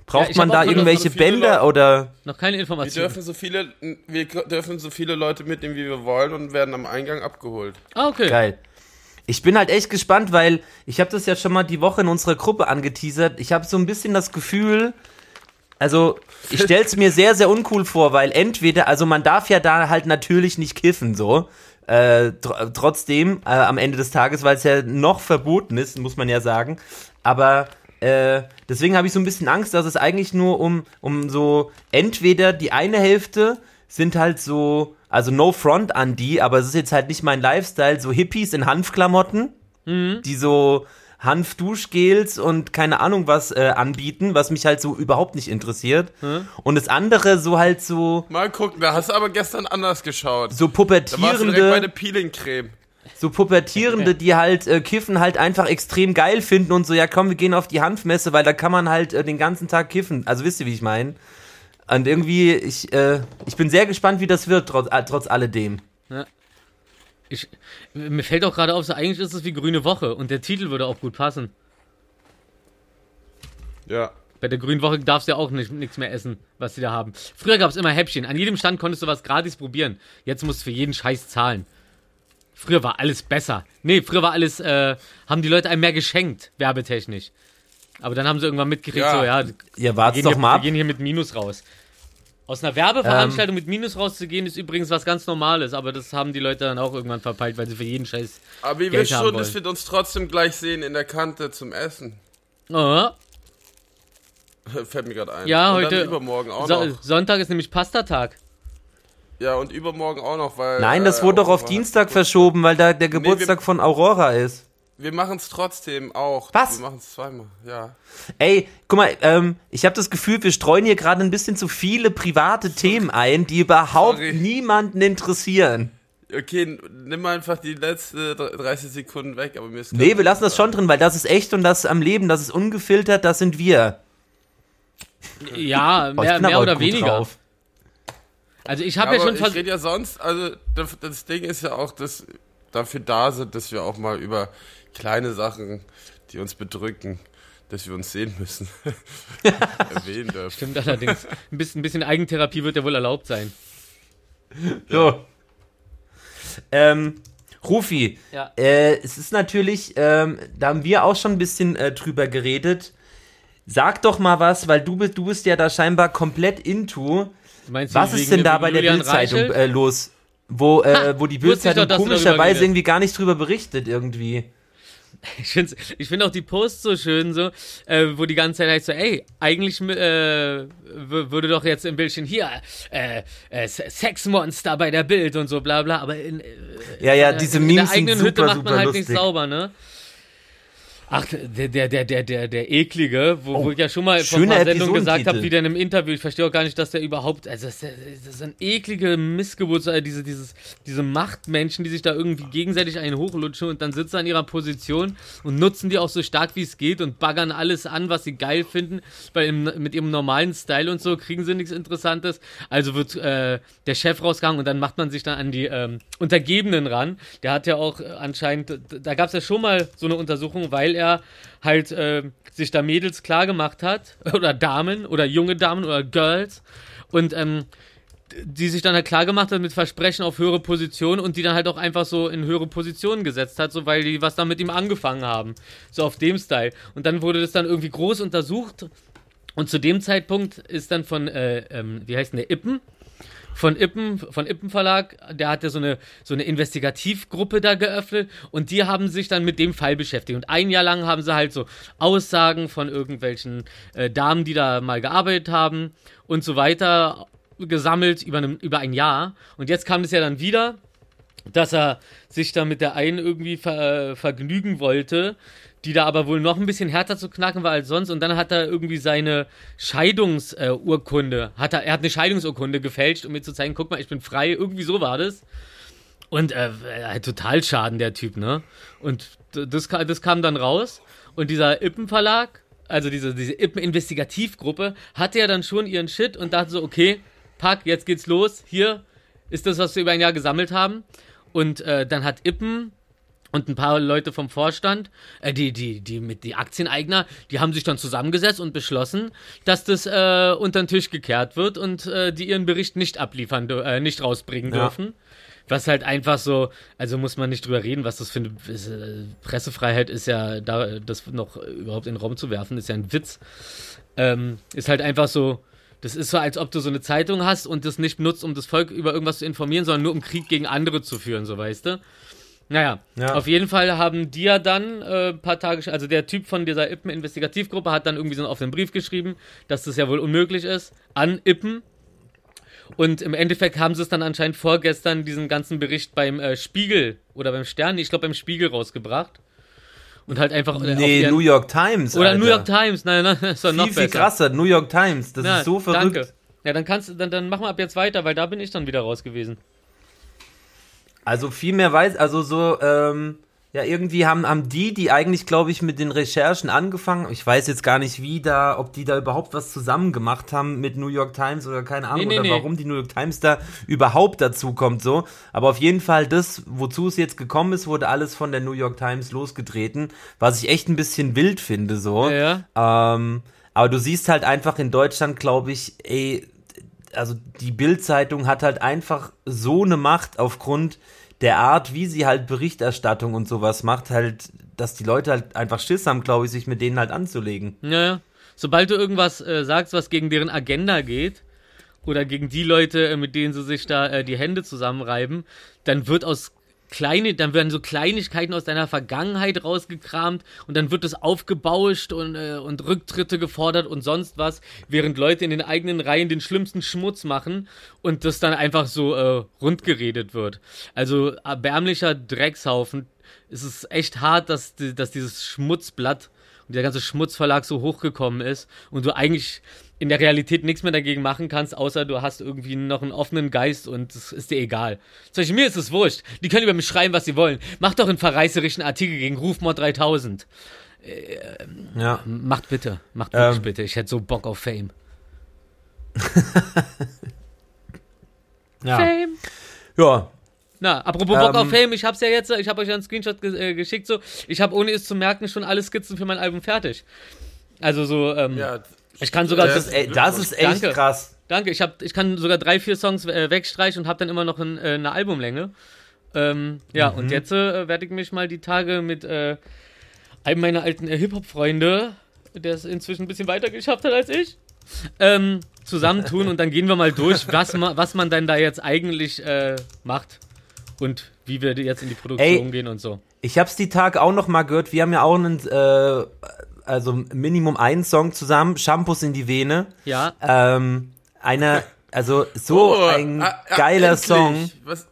Braucht Ja, man da irgendwelche Bänder Leute- oder? Noch keine Wir Informationen. dürfen so viele, wir dürfen so viele Leute mitnehmen, wie wir wollen und werden am Eingang abgeholt. Ah, okay. Geil. Ich bin halt echt gespannt, weil ich habe das ja schon mal die Woche in unserer Gruppe angeteasert. Ich habe so ein bisschen das Gefühl, also ich stelle es mir sehr, sehr uncool vor, weil entweder, also man darf ja da halt natürlich nicht kiffen, so. Äh, tr trotzdem, äh, am Ende des Tages, weil es ja noch verboten ist, muss man ja sagen. Aber äh, deswegen habe ich so ein bisschen Angst, dass es eigentlich nur um, um so, entweder die eine Hälfte sind halt so, also no front an die, aber es ist jetzt halt nicht mein Lifestyle, so Hippies in Hanfklamotten, die so Hanfduschgels und keine Ahnung was äh, anbieten, was mich halt so überhaupt nicht interessiert. Und das andere so halt so, Mal gucken, da hast du aber gestern anders geschaut. so Da warst du direkt bei pubertierende, der Peeling-Creme. So pubertierende, die halt äh, Kiffen halt einfach extrem geil finden und so, ja komm, wir gehen auf die Hanfmesse, weil da kann man halt äh, den ganzen Tag kiffen. Also wisst ihr, wie ich meine? Und irgendwie, ich, äh, ich bin sehr gespannt, wie das wird, trotz, äh, trotz alledem. Ich, mir fällt auch gerade auf, so eigentlich ist es wie Grüne Woche und der Titel würde auch gut passen. Ja. Bei der Grünen Woche darfst du ja auch nicht, nichts mehr essen, was sie da haben. Früher gab es immer Häppchen. An jedem Stand konntest du was gratis probieren. Jetzt musst du für jeden Scheiß zahlen. Früher war alles besser. Nee, früher war alles, äh, haben die Leute einem mehr geschenkt, werbetechnisch. Aber dann haben sie irgendwann mitgekriegt, Ja. so, ja, Ja, gehen, doch hier, mal wir gehen hier mit Minus raus. Aus einer Werbeveranstaltung mit Minus rauszugehen, ist übrigens was ganz Normales, aber das haben die Leute dann auch irgendwann verpeilt, weil sie für jeden Scheiß. Aber ihr wisst schon, wollen. dass wir uns trotzdem gleich sehen in der Kante zum Essen. Oh, [laughs] Fällt mir gerade ein. ja, und heute. Dann übermorgen auch So, noch. Sonntag ist nämlich Pastatag. Ja, und übermorgen auch noch, weil. Nein, das äh, wurde doch auf Dienstag verschoben, weil da der Geburtstag von Aurora ist. Wir machen es trotzdem auch. Was? Wir machen es zweimal, ja. Ey, guck mal, ähm, ich habe das Gefühl, wir streuen hier gerade ein bisschen zu viele private Themen ein, die überhaupt Sorry. niemanden interessieren. Okay, nimm einfach die letzte 30 Sekunden weg, aber mir ist Nee, wir lassen das schon drin, weil das ist echt und das ist am Leben, das ist ungefiltert, das sind wir. Ja, Oh, mehr, mehr oder weniger. drauf. Also ich Ja, habe ja, aber schon ich rede ja sonst, also das, das Ding ist ja auch, dass dafür da sind, dass wir auch mal über kleine Sachen, die uns bedrücken, dass wir uns sehen müssen, [laughs] erwähnen dürfen. Stimmt allerdings. Ein bisschen, ein bisschen Eigentherapie wird ja wohl erlaubt sein. [laughs] So. Ähm, Rufi, Ja. äh, es ist natürlich, ähm, da haben wir auch schon ein bisschen äh, drüber geredet. Sag doch mal was, weil du bist, du bist ja da scheinbar komplett into. Meinst Was ist denn da bei der Bildzeitung äh, los? Wo, äh, wo die Bildzeitung komischerweise irgendwie gar nicht drüber berichtet irgendwie. [laughs] Ich finde ich find auch die Posts so schön, so, äh, wo die ganze Zeit heißt so, ey, eigentlich äh, würde doch jetzt im Bildchen hier äh, äh, Sexmonster bei der Bild und so bla bla, aber in, äh, Ja, ja, in diese der Memes sind eigenen Hütte super, macht man halt lustig. nicht sauber, ne? Ach, der, der, der, der, der, der eklige, wo, wo ich ja schon mal vor paar Sendungen gesagt habe, wie der in einem Interview, ich verstehe auch gar nicht, dass der überhaupt, also das, das ist ein eklige Missgeburt, so, diese, dieses, diese Machtmenschen, die sich da irgendwie gegenseitig einen hochlutschen und dann sitzen sie an ihrer Position und nutzen die auch so stark wie es geht und baggern alles an, was sie geil finden, weil im, mit ihrem normalen Style und so kriegen sie nichts Interessantes. Also wird äh, der Chef rausgegangen und dann macht man sich dann an die ähm, Untergebenen ran. Der hat ja auch äh, anscheinend, da gab es ja schon mal so eine Untersuchung, weil er halt äh, sich da Mädels klar gemacht hat, [laughs] oder Damen, oder junge Damen, oder Girls, und ähm, die sich dann halt klar gemacht hat mit Versprechen auf höhere Positionen und die dann halt auch einfach so in höhere Positionen gesetzt hat, so weil die was dann mit ihm angefangen haben. So auf dem Style. Und dann wurde das dann irgendwie groß untersucht. Und zu dem Zeitpunkt ist dann von, äh, ähm, wie heißt denn der, Ippen? Von Ippen, von Ippen Verlag, der hatte so eine, so eine Investigativgruppe da geöffnet und die haben sich dann mit dem Fall beschäftigt. Und ein Jahr lang haben sie halt so Aussagen von irgendwelchen äh, Damen, die da mal gearbeitet haben und so weiter gesammelt über, einem, über ein Jahr. Und jetzt kam es ja dann wieder, dass er sich da mit der einen irgendwie ver, äh, vergnügen wollte, die da aber wohl noch ein bisschen härter zu knacken war als sonst. Und dann hat er irgendwie seine Scheidungsurkunde, äh, er, er hat eine Scheidungsurkunde gefälscht, um mir zu zeigen, guck mal, ich bin frei. Irgendwie so war das. Und äh, äh, total Schaden, der Typ, ne? Und das, das kam dann raus. Und dieser Ippen Verlag, also diese, diese Ippen Investigativgruppe, hatte ja dann schon ihren Shit und dachte so, okay, pack, jetzt geht's los. Hier ist das, was wir über ein Jahr gesammelt haben. Und äh, dann hat Ippen und ein paar Leute vom Vorstand, äh, die, die, die mit die Aktieneigner, die haben sich dann zusammengesetzt und beschlossen, dass das äh, unter den Tisch gekehrt wird und äh, die ihren Bericht nicht abliefern, äh, nicht rausbringen Ja. dürfen. Was halt einfach so, also muss man nicht drüber reden, was das für eine ist, äh, Pressefreiheit ist ja, da das noch überhaupt in den Raum zu werfen, ist ja ein Witz. Ähm, ist halt einfach so, das ist so, als ob du so eine Zeitung hast und das nicht nutzt, um das Volk über irgendwas zu informieren, sondern nur um Krieg gegen andere zu führen, so weißt du. Naja, Ja. auf jeden Fall haben die ja dann äh, ein paar Tage, also der Typ von dieser Ippen-Investigativgruppe hat dann irgendwie so auf den Brief geschrieben, dass das ja wohl unmöglich ist, an Ippen. Und im Endeffekt haben sie es dann anscheinend vorgestern diesen ganzen Bericht beim äh, Spiegel oder beim Stern, ich glaube beim Spiegel rausgebracht. Und halt einfach. äh, Nee, New York Times. Oder Alter. New York Times, nein, nein, das [laughs] ist doch noch Viel, viel besser. krasser. New York Times. Das Ja, ist so verrückt. Danke. Ja, dann kannst du, dann, dann machen wir ab jetzt weiter, weil da bin ich dann wieder raus gewesen. Also viel mehr weiß, also so, ähm, ja, irgendwie haben, haben die, die eigentlich, glaube ich, mit den Recherchen angefangen, ich weiß jetzt gar nicht, wie da, ob die da überhaupt was zusammen gemacht haben mit New York Times oder keine Ahnung, Nee, nee, oder nee. warum die New York Times da überhaupt dazu kommt, so. Aber auf jeden Fall, das, wozu es jetzt gekommen ist, wurde alles von der New York Times losgetreten, was ich echt ein bisschen wild finde, so. Ja, ja. Ähm, aber du siehst halt einfach in Deutschland, glaube ich, ey, also die Bild-Zeitung hat halt einfach so eine Macht aufgrund der Art, wie sie halt Berichterstattung und sowas macht, halt, dass die Leute halt einfach Schiss haben, glaube ich, sich mit denen halt anzulegen. Ja, ja. Sobald du irgendwas äh, sagst, was gegen deren Agenda geht, oder gegen die Leute, äh, mit denen sie sich da äh, die Hände zusammenreiben, dann wird aus kleine, dann werden so Kleinigkeiten aus deiner Vergangenheit rausgekramt und dann wird es aufgebauscht und, äh, und Rücktritte gefordert und sonst was, während Leute in den eigenen Reihen den schlimmsten Schmutz machen und das dann einfach so äh, rundgeredet wird. Also erbärmlicher Dreckshaufen. Es ist echt hart, dass, dass dieses Schmutzblatt und der ganze Schmutzverlag so hochgekommen ist und du eigentlich in der Realität nichts mehr dagegen machen kannst, außer du hast irgendwie noch einen offenen Geist und es ist dir egal. Zum Beispiel mir ist es wurscht. Die können über mich schreiben, was sie wollen. Macht doch einen verreißerischen Artikel gegen Rufmord 3000. Ja. Macht bitte. Macht wirklich Ähm. bitte. Ich hätte so Bock auf Fame. [laughs] Ja. Fame. ja. Na, apropos Bock Ähm. auf Fame, ich hab's ja jetzt, ich habe euch ja einen Screenshot ge äh, geschickt, so, ich habe ohne es zu merken schon alle Skizzen für mein Album fertig. Also so, ähm, Ja, ich kann sogar, das, Das, ey, das ist echt Danke. krass. danke, ich, hab, ich kann sogar drei, vier Songs äh, wegstreichen und habe dann immer noch ein, äh, eine Albumlänge. Ähm, ja, Mhm. und jetzt äh, werde ich mich mal die Tage mit äh, einem meiner alten äh, Hip-Hop-Freunde, der es inzwischen ein bisschen weiter geschafft hat als ich, ähm, zusammentun und dann gehen wir mal durch, was, ma, was man dann da jetzt eigentlich äh, macht und wie wir jetzt in die Produktion Ey. gehen und so. Ich hab's die Tage auch noch mal gehört. Wir haben ja auch einen, äh, also Minimum einen Song zusammen, Shampoos in die Vene. Ja, Ähm, einer, also so Oh, ein ah, ah, geiler endlich. Song. Was?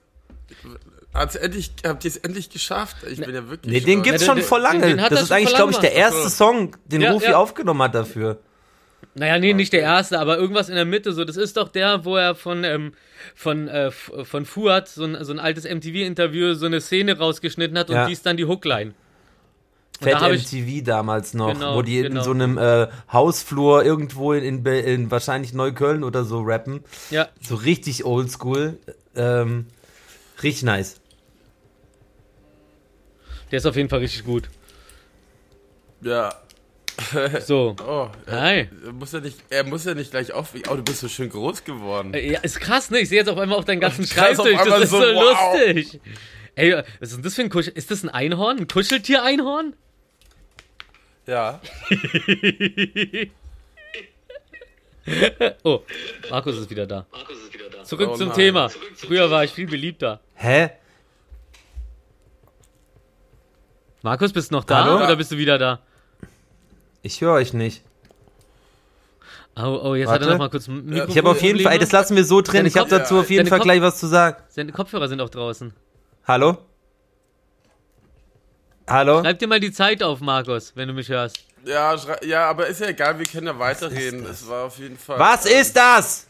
Hat's endlich, habt ihr es endlich geschafft? Ich bin ja wirklich. Nee, den gibt's Ja, schon den- vor den- lange. den hat das ist eigentlich, glaube ich, der erste Ach Song, den Ja, Rufi ja. aufgenommen hat dafür. Naja, nee, nicht der erste, aber irgendwas in der Mitte. So, das ist doch der, wo er von, ähm, von, äh, von Fuad, so ein, so ein altes MTV-Interview, so eine Szene rausgeschnitten hat und Ja. die ist dann die Hookline. Fett da hab ich- MTV damals noch, Genau, wo die genau. in so einem äh, Hausflur irgendwo in, in, in wahrscheinlich Neukölln oder so rappen. Ja, So richtig oldschool. Ähm, richtig nice. der ist auf jeden Fall richtig gut. Ja. [laughs] So. Oh, Hi. er muss ja nicht, er muss ja nicht gleich auf. Oh, du bist so schön groß geworden. Äh, Ja, ist krass, ne? Ich sehe jetzt auf einmal auch deinen ganzen [laughs] Schreibtisch. Das ist so, so, wow. lustig. Ey, was ist denn das für ein Kuschel? Ist das ein Einhorn? Ein Kuscheltier-Einhorn? Ja. [laughs] Oh, Markus ist wieder da. Zurück Oh zum nein. Thema. Früher war ich viel beliebter. Hä? Markus, bist du noch da Hallo? oder bist du wieder da? Ich höre euch nicht. Oh, oh, jetzt Warte. hat er noch mal kurz Mikrofon Ich habe auf jeden Fall, ey, das lassen wir so drin. Deine Ich habe dazu auf jeden deine Fall Kopf- gleich was zu sagen. Seine Kopfhörer sind auch draußen. Hallo? Hallo? Schreib dir mal die Zeit auf, Markus, wenn du mich hörst. Ja, ja, aber ist ja egal, wir können ja weiterreden. Es war auf jeden Fall. Was äh, ist das?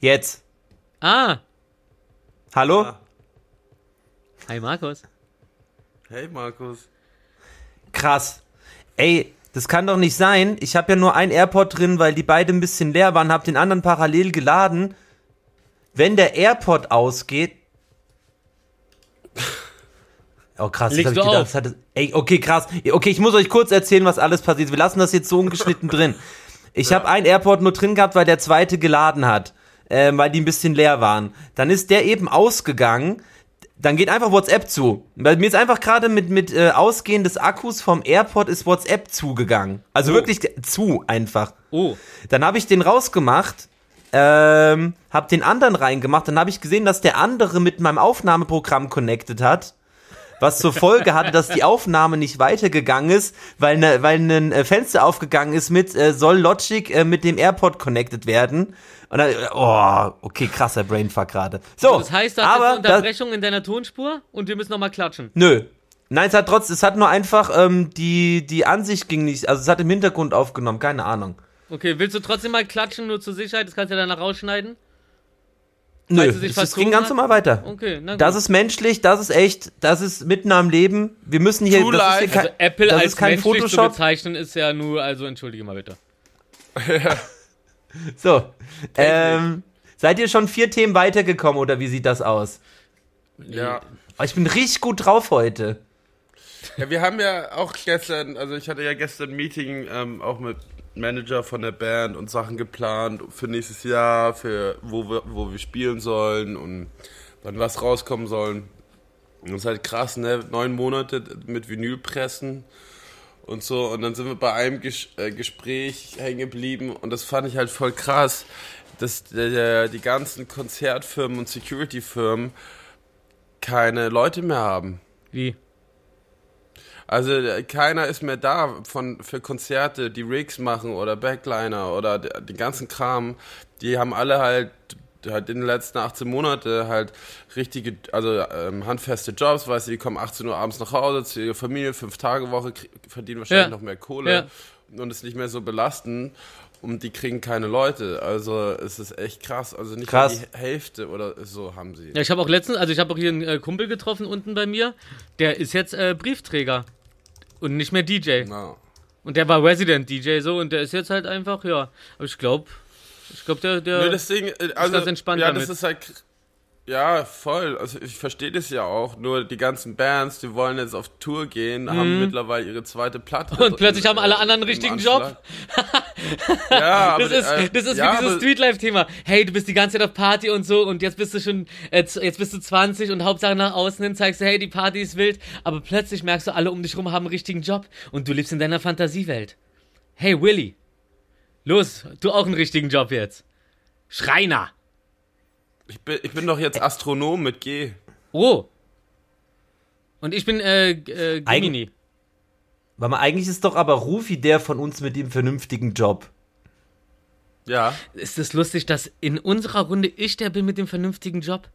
Jetzt. Ah, Hallo? Ah. hi Markus. Hey Markus. Krass. Ey, das kann doch nicht sein. Ich habe ja nur ein AirPod drin, weil die beide ein bisschen leer waren, habe den anderen parallel geladen. Wenn der AirPod ausgeht. Oh krass, das Legst hab ich gedacht. Das hat, ey, okay, krass. Okay, ich muss euch kurz erzählen, was alles passiert. Wir lassen das jetzt so ungeschnitten drin. Ich habe ein AirPod nur drin gehabt, weil der zweite geladen hat, ähm, weil die ein bisschen leer waren. Dann ist der eben ausgegangen. Dann geht einfach WhatsApp zu. Bei mir ist einfach gerade mit, mit äh, Ausgehen des Akkus vom AirPod ist WhatsApp zugegangen. Also Oh. wirklich zu einfach. Oh, Dann habe ich den rausgemacht, ähm, habe den anderen reingemacht, dann habe ich gesehen, dass der andere mit meinem Aufnahmeprogramm connected hat. Was zur Folge hatte, dass die Aufnahme nicht weitergegangen ist, weil, ne, weil ein äh, Fenster aufgegangen ist mit, äh, soll Logic äh, mit dem AirPod connected werden. Und dann, äh, oh, okay, krasser Brainfuck gerade. So, das heißt, da aber du eine das, Unterbrechung in deiner Tonspur und wir müssen nochmal klatschen. Nö. Nein, es hat trotz, es hat nur einfach, ähm, die, die Ansicht ging nicht, also es hat im Hintergrund aufgenommen, keine Ahnung. Okay, willst du trotzdem mal klatschen, nur zur Sicherheit? Das kannst du ja danach rausschneiden. Nö, es, ging ganz normal weiter. Okay, na gut. Das ist menschlich, das ist echt, das ist mitten am Leben. Wir müssen hier, True das ist hier kein, also Apple das als ist kein menschlich zu Photoshop. bezeichnen ist ja nur, also entschuldige mal bitte. [laughs] So, ähm, seid ihr schon vier Themen weitergekommen oder wie sieht das aus? Ja. Oh, ich bin richtig gut drauf heute. Ja, wir haben ja auch gestern, also ich hatte ja gestern ein Meeting ähm, auch mit Manager von der Band und Sachen geplant für nächstes Jahr, für wo wir, wo wir spielen sollen und wann was rauskommen sollen. Und das ist halt krass, ne? Neun Monate mit Vinyl pressen und so. Und dann sind wir bei einem Ges äh, Gespräch hängen geblieben und das fand ich halt voll krass, dass der, die ganzen Konzertfirmen und Security-Firmen keine Leute mehr haben. Wie? Also äh, keiner ist mehr da von für Konzerte, die Rigs machen oder Backliner oder den ganzen Kram. Die haben alle halt halt in den letzten 18 Monate halt richtige, also ähm, handfeste Jobs, weißt du, die kommen 18 Uhr abends nach Hause zu ihrer Familie, fünf Tage Woche, verdienen wahrscheinlich Ja. noch mehr Kohle Ja. und ist nicht mehr so belastend und die kriegen keine Leute. Also es ist echt krass. Also nicht Krass. die Hälfte oder so haben sie. Ja, ich habe auch letztens, also ich habe auch hier einen äh, Kumpel getroffen unten bei mir, der ist jetzt äh, Briefträger und nicht mehr DJ. Na. Und der war Resident DJ so und der ist jetzt halt einfach, ja. Aber ich glaube, ich glaube, der, der Nö, äh, also, ganz entspannt ja, damit. das ist halt, ja, voll. Also ich verstehe das ja auch. Nur die ganzen Bands, die wollen jetzt auf Tour gehen, haben mittlerweile ihre zweite Platte. Mhm. Und plötzlich im- haben alle anderen einen richtigen Anschlag. ja, [laughs] aber das ist, äh, das ist ja, wie dieses aber- Streetlife-Thema. Hey, du bist die ganze Zeit auf Party und so und jetzt bist du schon, äh, jetzt bist du 20 und Hauptsache nach außen hin zeigst du, hey, die Party ist wild, aber plötzlich merkst du, alle um dich rum haben einen richtigen Job und du lebst in deiner Fantasiewelt. Hey, Willy, los, du auch einen richtigen Job jetzt. Schreiner. Ich bin, ich bin doch jetzt Astronom mit G. Oh. Und ich bin, äh, äh, Gemini. Warte mal, eigentlich ist doch aber Rufi der von uns mit dem vernünftigen Job. Ja. Ist es lustig, dass in unserer Runde ich der bin mit dem vernünftigen Job?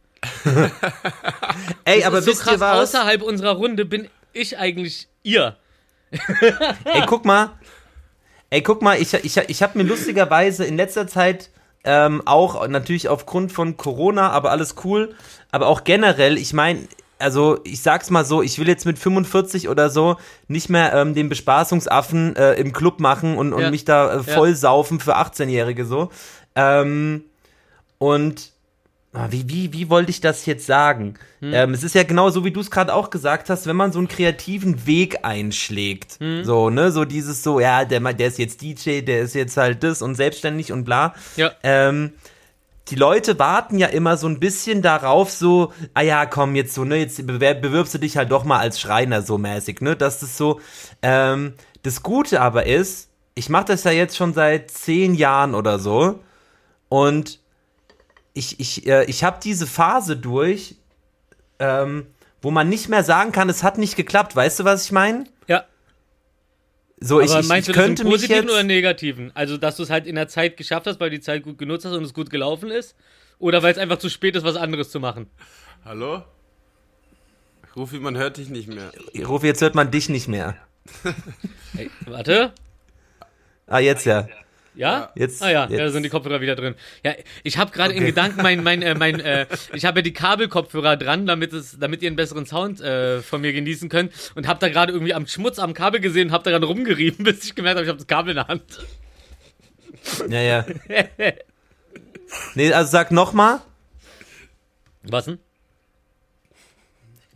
Ey, aber ist so wisst krass, ihr was? außerhalb unserer Runde bin ich eigentlich ihr. Ey, guck mal. Ey, guck mal, ich, ich, ich habe mir lustigerweise in letzter Zeit ähm, auch natürlich aufgrund von Corona, aber alles cool, aber auch generell, ich meine, also ich sag's mal so, ich will jetzt mit 45 oder so nicht mehr ähm, den Bespaßungsaffen äh, im Club machen und, und Ja. mich da äh, voll saufen für 18-Jährige so. Ähm, und wie, wie, wie wollte ich das jetzt sagen? Ähm, es ist ja genau so, wie du es gerade auch gesagt hast, wenn man so einen kreativen Weg einschlägt. So, ne, so dieses so, ja, der, der ist jetzt DJ, der ist jetzt halt das und selbstständig und bla. Ja. Ähm, die Leute warten ja immer so ein bisschen darauf, so, ah ja, komm, jetzt so, ne, jetzt bewirbst du dich halt doch mal als Schreiner so mäßig, ne? Das ist so. Ähm, das Gute aber ist, ich mache das ja jetzt schon seit zehn Jahren oder so. Und ich, ich, äh, ich habe diese Phase durch, ähm, wo man nicht mehr sagen kann, es hat nicht geklappt. Weißt du, was ich meine? Ja. So, ich, Aber ich, meinst ich du das im könnte mich Positiven jetzt. oder im Negativen? Also, dass du es halt in der Zeit geschafft hast, weil du die Zeit gut genutzt hast und es gut gelaufen ist? Oder weil es einfach zu spät ist, was anderes zu machen? Hallo? Rufi, man hört dich nicht mehr. Rufi, jetzt hört man dich nicht mehr. Hey, warte. Ah, jetzt ja. Ja? Jetzt- ah ja, jetzt. da sind die Kopfhörer wieder drin. Ja, ich habe gerade in Okay. Gedanken mein, mein, äh, mein, äh, [laughs] ich habe ja die Kabelkopfhörer dran, damit es, damit ihr einen besseren Sound äh, von mir genießen könnt und habe da gerade irgendwie am Schmutz am Kabel gesehen und habe daran rumgerieben, [laughs] bis ich gemerkt habe, ich habe das Kabel in der Hand. Ja, ja. [laughs] Nee, also sag nochmal. Was denn?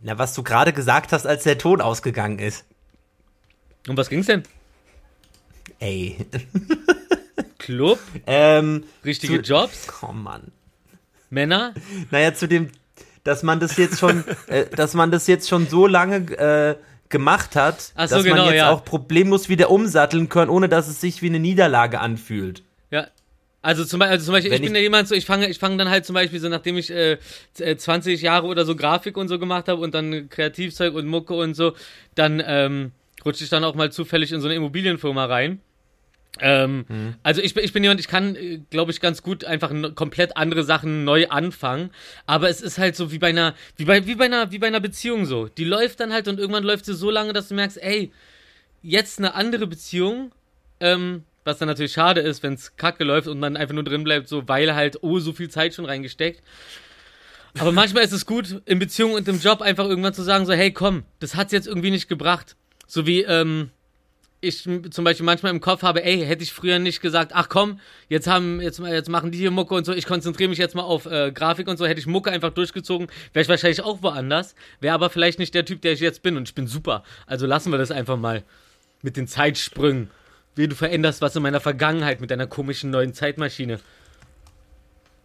Na, was du gerade gesagt hast, als der Ton ausgegangen ist. Um was ging's denn? Ey. Club, Ähm, richtige Zu- Jobs, oh Mann. Männer. Naja, zu dem, dass man das jetzt schon, [laughs] äh, dass man das jetzt schon so lange äh, gemacht hat, so, dass genau, man jetzt ja. auch problemlos wieder umsatteln kann, ohne dass es sich wie eine Niederlage anfühlt. Ja. Also zum, Beispiel- also zum Beispiel, ich Wenn bin ich- ja jemand so, ich fange ich fange dann halt zum Beispiel so, nachdem ich äh, z- äh, 20 Jahre oder so Grafik und so gemacht habe und dann Kreativzeug und Mucke und so, dann ähm, rutsche ich dann auch mal zufällig in so eine Immobilienfirma rein. Ähm, Mhm. Also ich, bin- ich bin jemand, ich kann, glaube ich, ganz gut einfach komplett andere Sachen neu anfangen. Aber es ist halt so wie bei einer, wie bei, wie bei einer, wie bei einer Beziehung so. Die läuft dann halt und irgendwann läuft sie so lange, dass du merkst, ey, jetzt eine andere Beziehung, ähm, was dann natürlich schade ist, wenn es kacke läuft und man einfach nur drin bleibt, so weil halt, oh, so viel Zeit schon reingesteckt. Aber [laughs] manchmal ist es gut, in Beziehung und im Job einfach irgendwann zu sagen, so, hey, komm, das hat's jetzt irgendwie nicht gebracht. So wie, ähm, ich zum Beispiel manchmal im Kopf habe, ey, hätte ich früher nicht gesagt, ach komm, jetzt haben, jetzt, jetzt machen die hier Mucke und so, ich konzentriere mich jetzt mal auf äh, Grafik und so, hätte ich Mucke einfach durchgezogen, wäre ich wahrscheinlich auch woanders, wäre aber vielleicht nicht der Typ, der ich jetzt bin und ich bin super. Also lassen wir das einfach mal mit den Zeitsprüngen. Wie du veränderst was in meiner Vergangenheit mit deiner komischen neuen Zeitmaschine.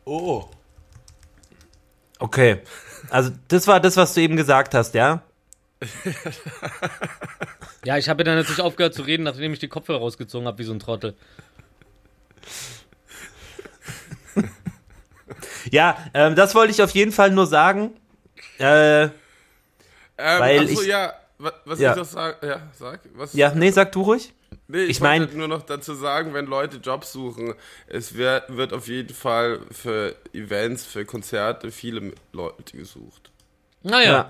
Oh. Okay. Also, das war das, was du eben gesagt hast, ja? [laughs] Ja, ich habe dann natürlich aufgehört zu reden, nachdem ich die Kopfhörer rausgezogen habe, wie so ein Trottel. Ja, ähm, das wollte ich auf jeden Fall nur sagen. Äh, Ähm, Weil achso, ich- ja, wa- was Ja. ich noch sage, ja, sag, was? ja, nee, sag du ruhig. Nee, ich, Ich mein- wollte nur noch dazu sagen, wenn Leute Jobs suchen, es wird, wird auf jeden Fall für Events, für Konzerte viele Leute gesucht. Naja. Ja.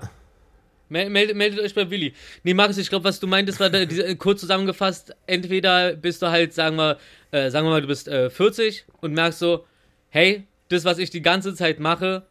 Mel- Meldet, meldet euch bei Willi. Nee, Markus, ich glaube, was du meintest, war [laughs] diese, äh, kurz zusammengefasst, entweder bist du halt, sagen wir, äh, sagen wir mal, du bist äh, 40 und merkst so, hey, das, was ich die ganze Zeit mache,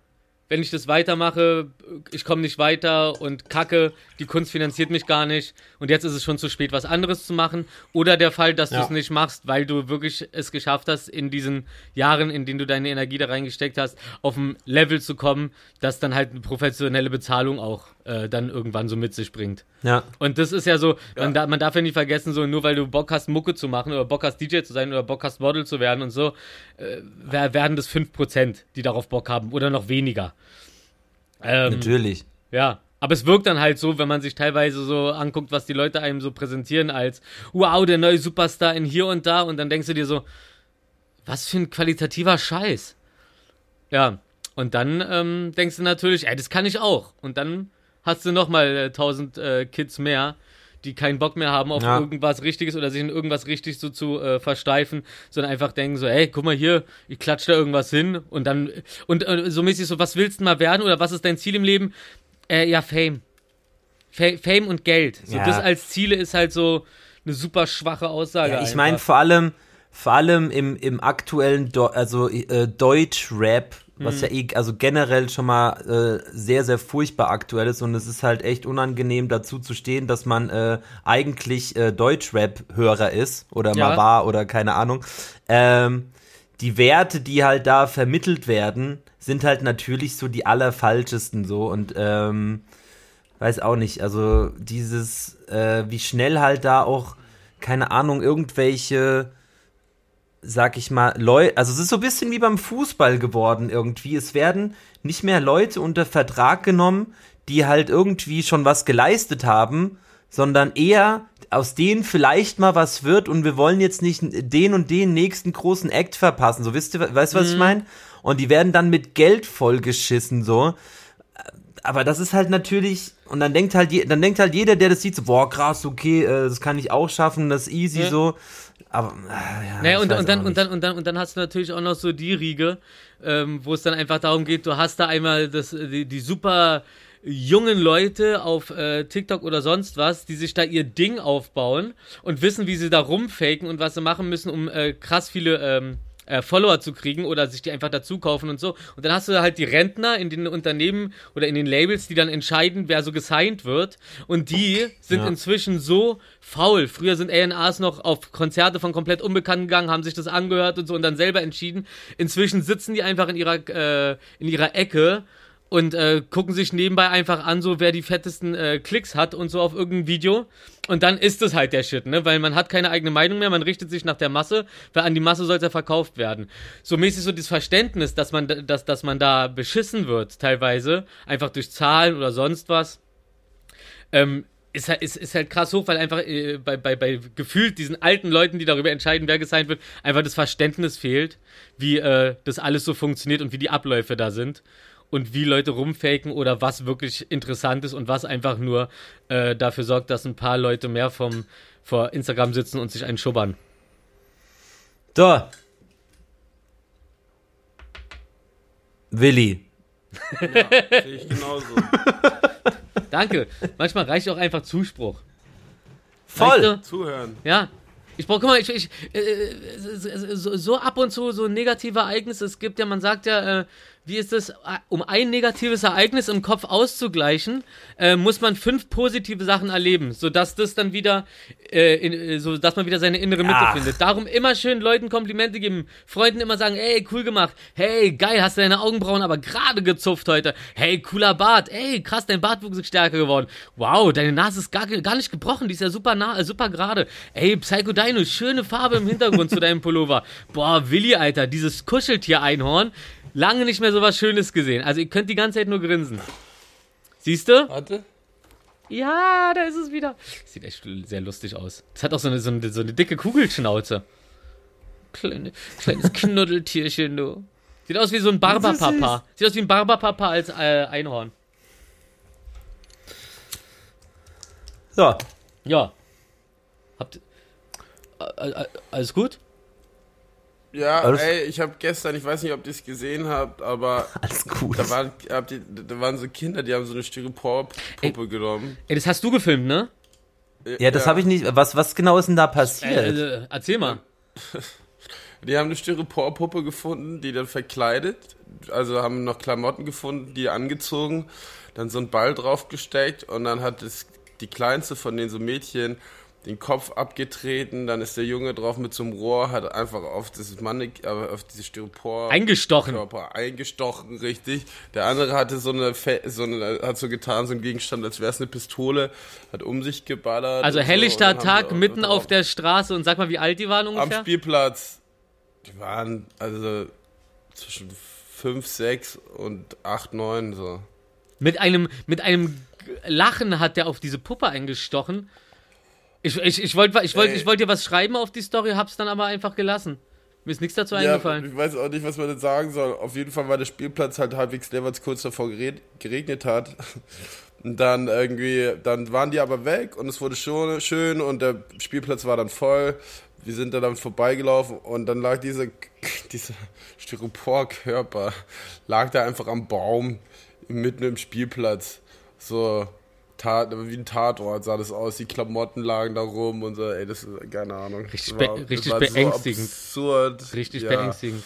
wenn ich das weitermache, ich komme nicht weiter und kacke, die Kunst finanziert mich gar nicht und jetzt ist es schon zu spät, was anderes zu machen. Oder der Fall, dass du Ja. es nicht machst, weil du wirklich es geschafft hast, in diesen Jahren, in denen du deine Energie da reingesteckt hast, auf ein Level zu kommen, das dann halt eine professionelle Bezahlung auch äh, dann irgendwann so mit sich bringt. Ja. Und das ist ja so, Man, da, man darf ja nicht vergessen, so nur weil du Bock hast, Mucke zu machen oder Bock hast, DJ zu sein oder Bock hast, Model zu werden und so, äh, wer- werden das 5%, die darauf Bock haben oder noch weniger. Ähm, Natürlich. ja, aber es wirkt dann halt so, wenn man sich teilweise so anguckt, was die Leute einem so präsentieren als, wow, der neue Superstar in hier und da und dann denkst du dir so, was für ein qualitativer Scheiß. Ja, und dann ähm, denkst du natürlich, ey, das kann ich auch. Und dann hast du nochmal äh, 1000 äh, Kids mehr, die keinen Bock mehr haben auf Ja. irgendwas Richtiges oder sich in irgendwas richtig so zu äh, versteifen, sondern einfach denken so, ey, guck mal hier, ich klatsch da irgendwas hin und dann, und äh, so mäßig so, was willst du mal werden oder was ist dein Ziel im Leben? Äh, ja, Fame. Fa Fame und Geld. So, Ja. das als Ziele ist halt so eine super schwache Aussage. Ja, ich meine vor allem, vor allem im, im aktuellen, Do also äh, Deutsch-Rap, was ja eh, also generell schon mal äh, sehr, sehr furchtbar aktuell ist und es ist halt echt unangenehm dazu zu stehen, dass man äh, eigentlich äh, Deutsch-Rap-Hörer ist oder Ja. mal war oder keine Ahnung. Ähm, die Werte, die halt da vermittelt werden, sind halt natürlich so die allerfalschesten so und ähm, weiß auch nicht, also dieses, äh, wie schnell halt da auch, keine Ahnung, irgendwelche, sag ich mal, Leute, also es ist so ein bisschen wie beim Fußball geworden irgendwie. Es werden nicht mehr Leute unter Vertrag genommen, die halt irgendwie schon was geleistet haben, sondern eher aus denen vielleicht mal was wird und wir wollen jetzt nicht den und den nächsten großen Act verpassen. So wisst ihr, weißt du, was ich meine? Und die werden dann mit Geld vollgeschissen, so aber das ist halt natürlich und dann denkt halt dann denkt halt jeder, der das sieht, so boah krass, okay, äh, das kann ich auch schaffen, das ist easy Ja. so. Aber äh, ja, Naja, und, und, dann, und, dann, und, dann, und dann hast du natürlich auch noch so die Riege, ähm, wo es dann einfach darum geht, du hast da einmal das, die, die super jungen Leute auf äh, TikTok oder sonst was, die sich da ihr Ding aufbauen und wissen, wie sie da rumfaken und was sie machen müssen, um äh, krass viele ähm, äh, Follower zu kriegen oder sich die einfach dazu kaufen und so. Und dann hast du halt die Rentner in den Unternehmen oder in den Labels, die dann entscheiden, wer so gesigned wird. Und die sind Ja. inzwischen so faul. Früher sind A&Rs noch auf Konzerte von komplett Unbekannten gegangen, haben sich das angehört und so und dann selber entschieden. Inzwischen sitzen die einfach in ihrer, äh, in ihrer Ecke und äh, gucken sich nebenbei einfach an, so wer die fettesten äh, Klicks hat und so auf irgendein Video. Und dann ist es halt der Shit, ne? Weil man hat keine eigene Meinung mehr, man richtet sich nach der Masse, weil an die Masse soll es ja verkauft werden. So mäßig so das Verständnis, dass man, da- dass, dass man da beschissen wird, teilweise, einfach durch Zahlen oder sonst was. Ähm, ist halt, ist, ist halt krass hoch, weil einfach äh, bei, bei, bei gefühlt diesen alten Leuten, die darüber entscheiden, wer gesigned wird, einfach das Verständnis fehlt, wie äh, das alles so funktioniert und wie die Abläufe da sind und wie Leute rumfaken oder was wirklich interessant ist und was einfach nur äh, dafür sorgt, dass ein paar Leute mehr vom, vor Instagram sitzen und sich einen schubbern. So. Willi. Sehe ich genauso. [laughs] Danke. Manchmal reicht auch einfach Zuspruch. Voll. Weißt du? Zuhören. Ja. Ich brauche, guck mal, ich, ich, äh, so, so ab und zu so negative Ereignisse. Es gibt ja, man sagt ja, äh, wie ist das, um ein negatives Ereignis im Kopf auszugleichen, äh, muss man fünf positive Sachen erleben, sodass das dann wieder, äh, in, äh, so dass man wieder seine innere Mitte Ach. findet. Darum immer schön Leuten Komplimente geben, Freunden immer sagen, ey, cool gemacht, hey, geil, hast deine Augenbrauen aber gerade gezupft heute, hey, cooler Bart, ey, krass, dein Bartwuchs ist stärker geworden, wow, deine Nase ist gar, gar nicht gebrochen, die ist ja super nah, äh, super gerade, ey, Psycho Dino, schöne Farbe im Hintergrund zu deinem Pullover, boah, Willi, Alter, dieses Kuscheltier-Einhorn, lange nicht mehr sowas Schönes gesehen, also ihr könnt die ganze Zeit nur grinsen. Siehst du? Warte. Ja, da ist es wieder. Sieht echt sehr lustig aus. Es hat auch so eine, so eine, so eine dicke Kugelschnauze. Kleine, kleines [laughs] Knuddeltierchen, du. Sieht aus wie so ein Barberpapa. Sieht aus wie ein Barberpapa als äh, Einhorn. So, Ja. Habt. Äh, äh, alles gut? Ja, Alles- ey, ich habe gestern, ich weiß nicht, ob ihr es gesehen habt, aber [laughs] alles gut. da waren, habt ihr, da waren so Kinder, die haben so eine Styropor-Puppe genommen. Ey, das hast du gefilmt, ne? Ja, das habe ich nicht. Was, was genau ist denn da passiert? Äh, äh, erzähl mal. [laughs] Die haben eine Styropor-Puppe gefunden, die dann verkleidet, also haben noch Klamotten gefunden, die angezogen, dann so einen Ball draufgesteckt und dann hat es die kleinste von den so Mädchen den Kopf abgetreten, dann ist der Junge drauf mit so einem Rohr, hat einfach auf dieses Mannek, äh, auf diese Styropor Eingestochen. Körper eingestochen, richtig. Der andere hatte so eine, Fe so eine hat so getan, so ein Gegenstand, als wäre es eine Pistole, hat um sich geballert. Also so, helllichter haben Tag mitten auf der Straße und sag mal, wie alt die waren am ungefähr? Spielplatz. Die waren also zwischen 5, 6 und 8, 9 so. Mit einem, mit einem Lachen hat der auf diese Puppe eingestochen. Ich, ich, ich wollte ich wollt, ich wollt dir was schreiben auf die Story, hab's dann aber einfach gelassen. Mir ist nichts dazu Ja, eingefallen. ich weiß auch nicht, was man denn sagen soll. Auf jeden Fall war der Spielplatz halt halbwegs leer, weil es kurz davor geregnet hat. [laughs] Und dann irgendwie, dann waren die aber weg und es wurde schon schön und der Spielplatz war dann voll. Wir sind da dann vorbeigelaufen und dann lag dieser, [laughs] dieser Styroporkörper, lag da einfach am Baum mitten im Spielplatz. So, Tat, wie ein Tatort sah das aus, die Klamotten lagen da rum und so, ey, das ist, keine Ahnung. Richtig Das be- das richtig war beängstigend. So absurd. Richtig ja. beängstigend.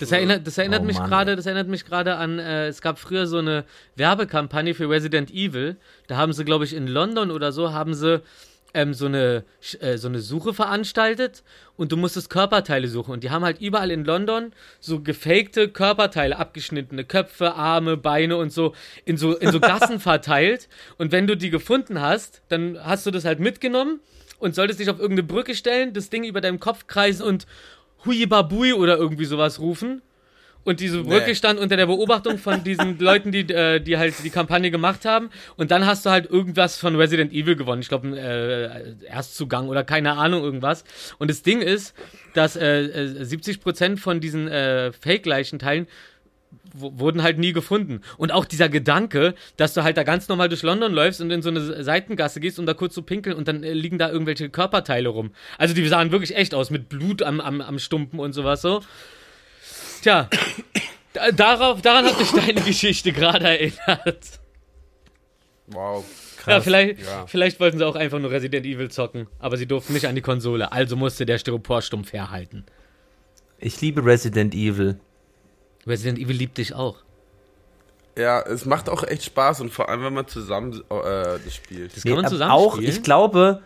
Das erinnert, das erinnert Oh mich gerade, das erinnert mich gerade an, äh, es gab früher so eine Werbekampagne für Resident Evil. Da haben sie, glaube ich, in London oder so, haben sie ähm, so, eine, äh, so eine Suche veranstaltet und du musstest Körperteile suchen. Und die haben halt überall in London so gefakte Körperteile, abgeschnittene Köpfe, Arme, Beine und so in so, in so [laughs] Gassen verteilt. Und wenn du die gefunden hast, dann hast du das halt mitgenommen und solltest dich auf irgendeine Brücke stellen, das Ding über deinem Kopf kreisen und Hui Babui oder irgendwie sowas rufen. Und diese Brücke Nee. stand unter der Beobachtung von [laughs] diesen Leuten, die, äh, die halt die Kampagne gemacht haben. Und dann hast du halt irgendwas von Resident Evil gewonnen. Ich glaube, äh, Erstzugang oder keine Ahnung, irgendwas. Und das Ding ist, dass äh, äh, 70% von diesen äh, Fake-Leichenteilen w- wurden halt nie gefunden. Und auch dieser Gedanke, dass du halt da ganz normal durch London läufst und in so eine Seitengasse gehst, um da kurz zu pinkeln und dann äh, liegen da irgendwelche Körperteile rum. Also die sahen wirklich echt aus, mit Blut am, am, am Stumpen und sowas so. Tja, da, darauf, daran hat mich deine [laughs] Geschichte gerade erinnert. Wow. Ja, vielleicht, ja. vielleicht wollten sie auch einfach nur Resident Evil zocken, aber sie durften nicht an die Konsole, also musste der Styroporstumpf herhalten. Ich liebe Resident Evil. Resident Evil liebt dich auch. Ja, es macht auch echt Spaß und vor allem, wenn man zusammen äh, das spielt. Das kann man ab- zusammen auch, spielen? ich glaube,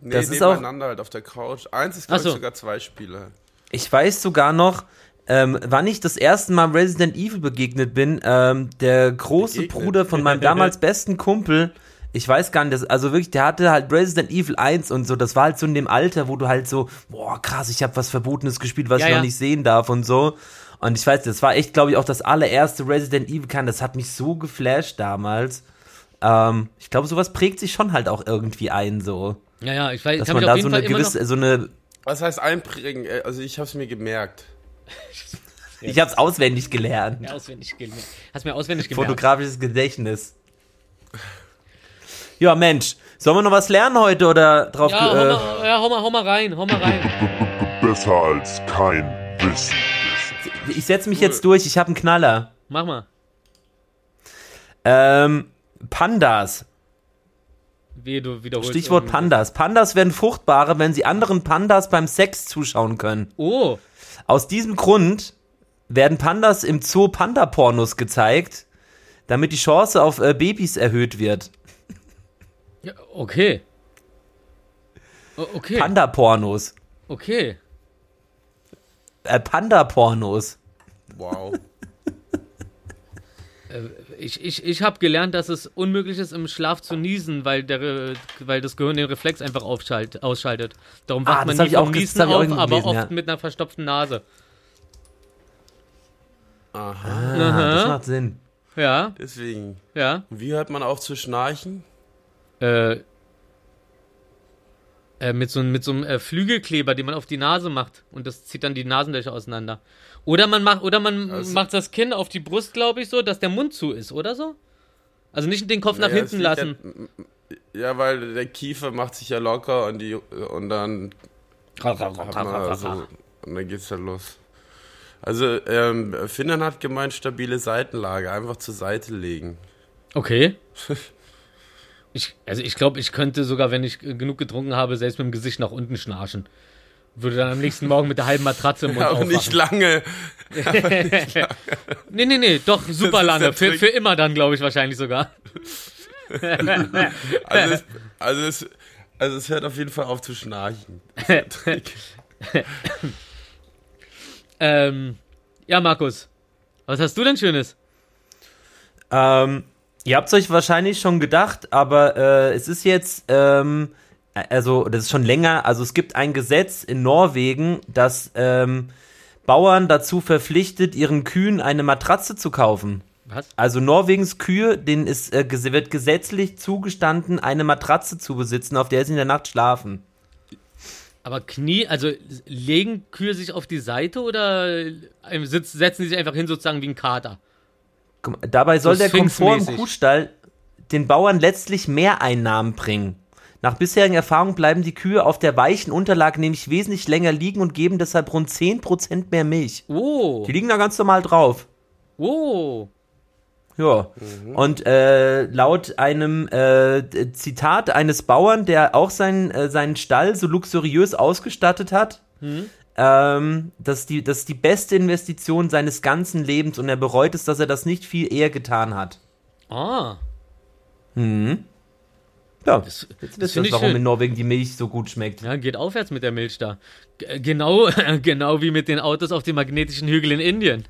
Nee, das ist auch- halt auf der Couch. Eins ist, glaube so. ich, sogar zwei Spiele. ich weiß sogar noch, ähm, wann ich das erste Mal Resident Evil begegnet bin. Ähm, der große Begegnet? Bruder von meinem [laughs] damals besten Kumpel, ich weiß gar nicht, das, also wirklich, der hatte halt Resident Evil 1 und so, das war halt so in dem Alter, wo du halt so, boah, krass, ich habe was Verbotenes gespielt, was Ja, ich ja. noch nicht sehen darf und so. Und ich weiß, das war echt, glaube ich, auch das allererste Resident Evil kann. Das hat mich so geflasht damals. Ähm, ich glaube, sowas prägt sich schon halt auch irgendwie ein, so. Ja, ja, ich weiß, ich Dass kann man da jeden so eine Fall immer noch gewisse, so eine, Was heißt einprägen? Äh, Also ich habe es mir gemerkt. Ich hab's auswendig gelernt. Ja, auswendig gelernt. Hast mir auswendig gemerkt. Fotografisches Gedächtnis. Ja, Mensch, sollen wir noch was lernen heute oder drauf? Ja, hau äh, mal, ja, hau mal, hau mal rein, hau mal rein. Besser als kein Wissen. ich setze mich jetzt durch, ich habe einen Knaller. Mach mal. Ähm, Pandas. Wie du wiederholst. Stichwort irgendwie. Pandas. Pandas werden fruchtbarer, wenn sie anderen Pandas beim Sex zuschauen können. Oh, Aus diesem Grund werden Pandas im Zoo Panda-Pornos gezeigt, damit die Chance auf äh, Babys erhöht wird. ja, okay. O- Okay, Panda-Pornos. okay. Äh, Panda-Pornos. Wow. Ich, ich, ich habe gelernt, dass es unmöglich ist, im Schlaf zu niesen, weil, der, weil das Gehirn den Reflex einfach aufschalt, ausschaltet. Darum Ah, wacht man hab nie ich auch vom Niesen auf, irgendwo aber gelesen, oft ja. mit einer verstopften Nase. Aha. Ah, das macht Sinn. Ja, Deswegen. ja. Wie hört man auf zu schnarchen? äh, äh, mit so, mit so einem äh, Flügelkleber, den man auf die Nase macht und das zieht dann die Nasenlöcher auseinander. Oder man macht, oder man Also- macht das Kinn auf die Brust, glaube ich, so, dass der Mund zu ist, oder so? Also nicht den Kopf nach es hinten lassen. Ja, ja, weil der Kiefer macht sich ja locker und, die, und dann man so, und dann geht's dann los. Also, ähm, Finnern hat gemeint, stabile Seitenlage, einfach zur Seite legen. Okay. [laughs] Ich, also ich glaube, ich könnte sogar, wenn ich genug getrunken habe, selbst mit dem Gesicht nach unten schnarchen. Würde dann am nächsten Morgen mit der halben Matratze im Mund Aber aufwachen. nicht lange. [laughs] Nee, nee, nee, doch, super lange. Für, für immer dann, glaube ich, wahrscheinlich sogar. [laughs] Also es, also, es, also es hört auf jeden Fall auf zu schnarchen. [laughs] Ähm, ja, Markus, was hast du denn Schönes? Ähm, ihr habt es euch wahrscheinlich schon gedacht, aber äh, es ist jetzt, ähm, also das ist schon länger, also es gibt ein Gesetz in Norwegen, das ähm, Bauern dazu verpflichtet, ihren Kühen eine Matratze zu kaufen. Was? Also Norwegens Kühe, denen ist, äh, wird gesetzlich zugestanden, eine Matratze zu besitzen, auf der sie in der Nacht schlafen. Aber Knie, also legen Kühe sich auf die Seite oder äh, sitz, setzen sie sich einfach hin, sozusagen wie ein Kater? Dabei soll So der Komfort im. Kuhstall den Bauern letztlich mehr Einnahmen bringen. Nach bisherigen Erfahrungen bleiben die Kühe auf der weichen Unterlage nämlich wesentlich länger liegen und geben deshalb rund 10% mehr Milch. Oh, Die liegen da ganz normal drauf. oh. Ja. Und äh, laut einem äh, Zitat eines Bauern, der auch seinen, äh, seinen Stall so luxuriös ausgestattet hat, ähm, dass die, das ist die beste Investition seines ganzen Lebens und er bereut es, dass er das nicht viel eher getan hat. Ah, Ja, das, jetzt das wisst finde ich warum schön. in Norwegen die Milch so gut schmeckt. Ja, geht aufwärts mit der Milch da. G genau, [laughs] genau wie mit den Autos auf dem magnetischen Hügel in Indien.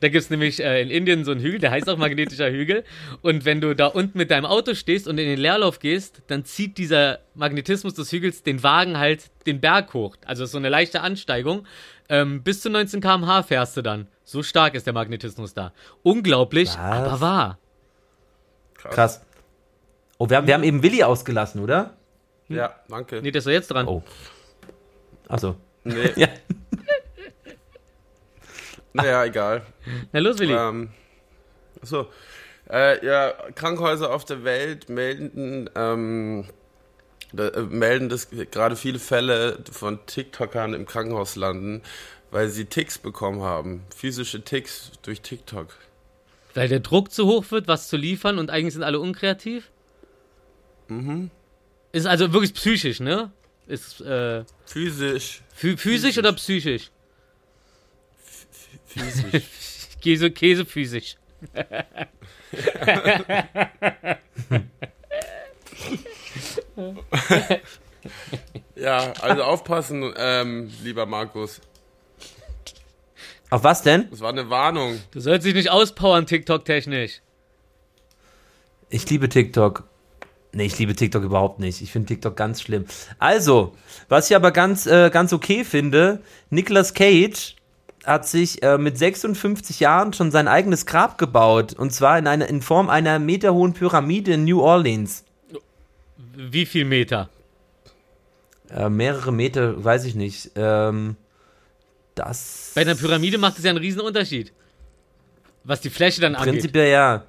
Da gibt's nämlich äh, in Indien so einen Hügel, der heißt auch magnetischer Hügel. Und wenn du da unten mit deinem Auto stehst und in den Leerlauf gehst, dann zieht dieser Magnetismus des Hügels den Wagen halt den Berg hoch. Also ist so eine leichte Ansteigung. Ähm, bis zu 19 km/h fährst du dann. So stark ist der Magnetismus da. Unglaublich, Was? aber wahr. Krass. Oh, wir haben, wir haben eben Willi ausgelassen, oder? Ja, danke. Nee, der ist doch jetzt dran. Oh. Achso. Nee, [laughs] Ja. naja, egal. Na los, Willi. Ähm, so. Äh, ja, Krankenhäuser auf der Welt melden, ähm, da, äh, melden, dass gerade viele Fälle von TikTokern im Krankenhaus landen, weil sie Ticks bekommen haben. Physische Ticks durch TikTok. Weil der Druck zu hoch wird, was zu liefern und eigentlich sind alle unkreativ? Mhm. Ist also wirklich psychisch, ne? Ist äh, Physisch. phy physisch oder psychisch? Physisch. [laughs] Käse, Käse physisch. ja, also aufpassen, ähm, lieber Markus. Auf was denn? Das war eine Warnung. Du sollst dich nicht auspowern, TikTok-technisch. Ich liebe TikTok. Nee, ich liebe TikTok überhaupt nicht. Ich finde TikTok ganz schlimm. Also, was ich aber ganz, äh, ganz okay finde, Nicolas Cage hat sich äh, mit 56 Jahren schon sein eigenes Grab gebaut. Und zwar in, einer, in Form einer meterhohen Pyramide in New Orleans. Wie viel Meter? Äh, mehrere Meter, weiß ich nicht. Ähm, das. Bei einer Pyramide macht es ja einen riesen Unterschied. Was die Fläche dann angeht. Prinzipiell ja.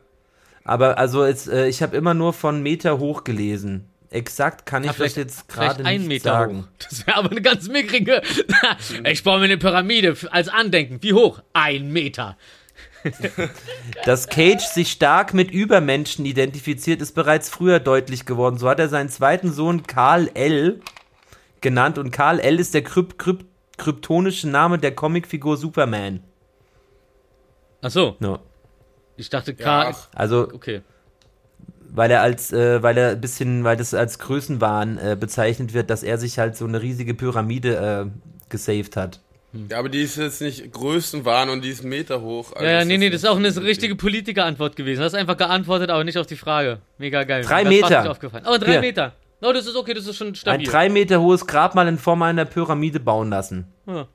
Aber also jetzt, äh, ich habe immer nur von Meter hoch gelesen. Exakt kann ich Ja, das jetzt gerade nicht Meter sagen. hoch. Das wäre aber eine ganz mickrige. [laughs] ich baue mir eine Pyramide als Andenken. Wie hoch? Ein Meter. [laughs] Dass Cage sich stark mit Übermenschen identifiziert, ist bereits früher deutlich geworden. So hat er seinen zweiten Sohn Karl L. genannt und Karl L. ist der kryp kryp kryptonische Name der Comicfigur Superman. Ach so, No. Ich dachte Ja, K. ach, Also, Okay. weil er als, äh, weil er ein bisschen, weil das als Größenwahn äh, bezeichnet wird, dass er sich halt so eine riesige Pyramide äh, gesaved hat. ja, aber die ist jetzt nicht Größenwahn und die ist Meter hoch. Also Ja, ja, nee, nee, das ist auch eine richtige Politikerantwort gewesen. Du hast einfach geantwortet, aber nicht auf die Frage. Mega geil. Drei fast Meter. nicht aufgefallen. Oh, drei Hier. Meter. Oh, das ist okay, das ist schon Ein stabil. drei Meter hohes Grabmal in Form einer Pyramide bauen lassen. Ja.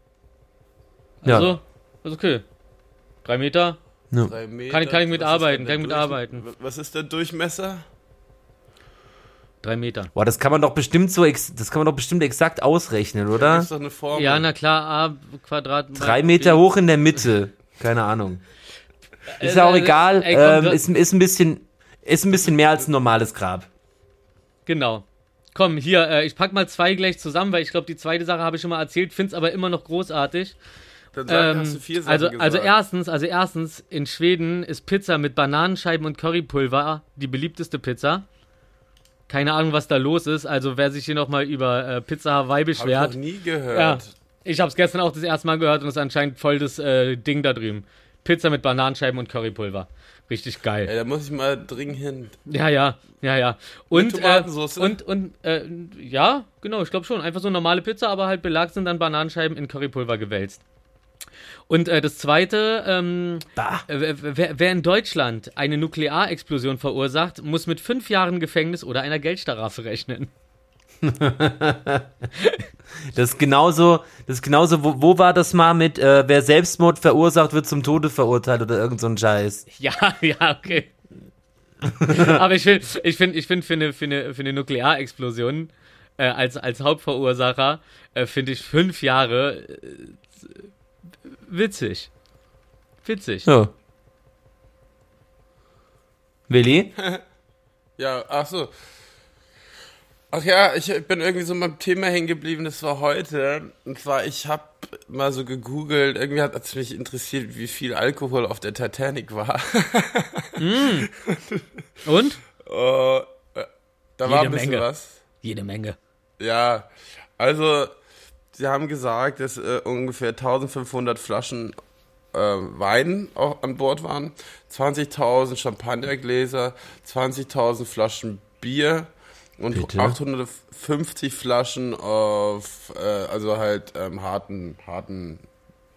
Ja. Also, ist okay. Drei Meter. Drei Meter. Kann ich- kann ich Was mitarbeiten, ist kann ich der mitarbeiten. Was ist der Durchmesser? Drei Meter. Boah, das kann man doch bestimmt so, ex das kann man doch bestimmt exakt ausrechnen, Das oder? ist doch eine Formel. Ja, na klar, A Quadrat. Drei B. Meter hoch in der Mitte. Keine Ahnung. Ist Äh, ja auch äh, egal. ey, komm, ähm, ist, ist ein bisschen, ist ein bisschen mehr als ein normales Grab. Genau. Komm, hier, äh, ich pack mal zwei gleich zusammen, weil ich glaube, die zweite Sache habe ich schon mal erzählt, find's aber immer noch großartig. Dann sag, Ähm, hast du vier Sachen also, gesagt. also erstens, also erstens, in Schweden ist Pizza mit Bananenscheiben und Currypulver die beliebteste Pizza. Keine Ahnung, was da los ist. Also wer sich hier nochmal über äh, Pizza Hawaii Hab ich noch beschwert. nie gehört. Ja, ich habe es gestern auch das erste Mal gehört und es ist anscheinend voll das äh, Ding da drüben. Pizza mit Bananenscheiben und Currypulver. Richtig geil. Ey, da muss ich mal dringend hin. Ja, ja, ja, ja. Und? Äh, und, und, äh, ja, genau, ich glaube schon. Einfach so normale Pizza, aber halt Belag sind dann Bananenscheiben in Currypulver gewälzt. Und äh, das zweite, ähm, äh, wer, wer in Deutschland eine Nuklearexplosion verursacht, muss mit fünf Jahren Gefängnis oder einer Geldstrafe rechnen. [laughs] Das ist genauso, das ist genauso, wo, wo war das mal mit, äh, wer Selbstmord verursacht, wird zum Tode verurteilt oder irgend so ein Scheiß. Ja, [laughs] ja, okay. [laughs] Aber ich finde, ich finde, ich finde für eine, für eine, für eine Nuklearexplosion äh, als, als Hauptverursacher äh, finde ich fünf Jahre äh, witzig. Witzig. Ja. Willi? [laughs] Ja, ach so. Ach ja, ich bin irgendwie so beim Thema hängen geblieben, das war heute. Und zwar, ich habe mal so gegoogelt, irgendwie hat es mich interessiert, wie viel Alkohol auf der Titanic war. [laughs] Und? Oh, da war Jede ein bisschen Menge. was. Jede Menge. Ja, also, sie haben gesagt, dass äh, ungefähr 1500 Flaschen äh, Wein auch an Bord waren, 20.000 Champagnergläser, 20.000 Flaschen Bier und Bitte? 850 Flaschen auf, äh, also halt ähm, harten, harten,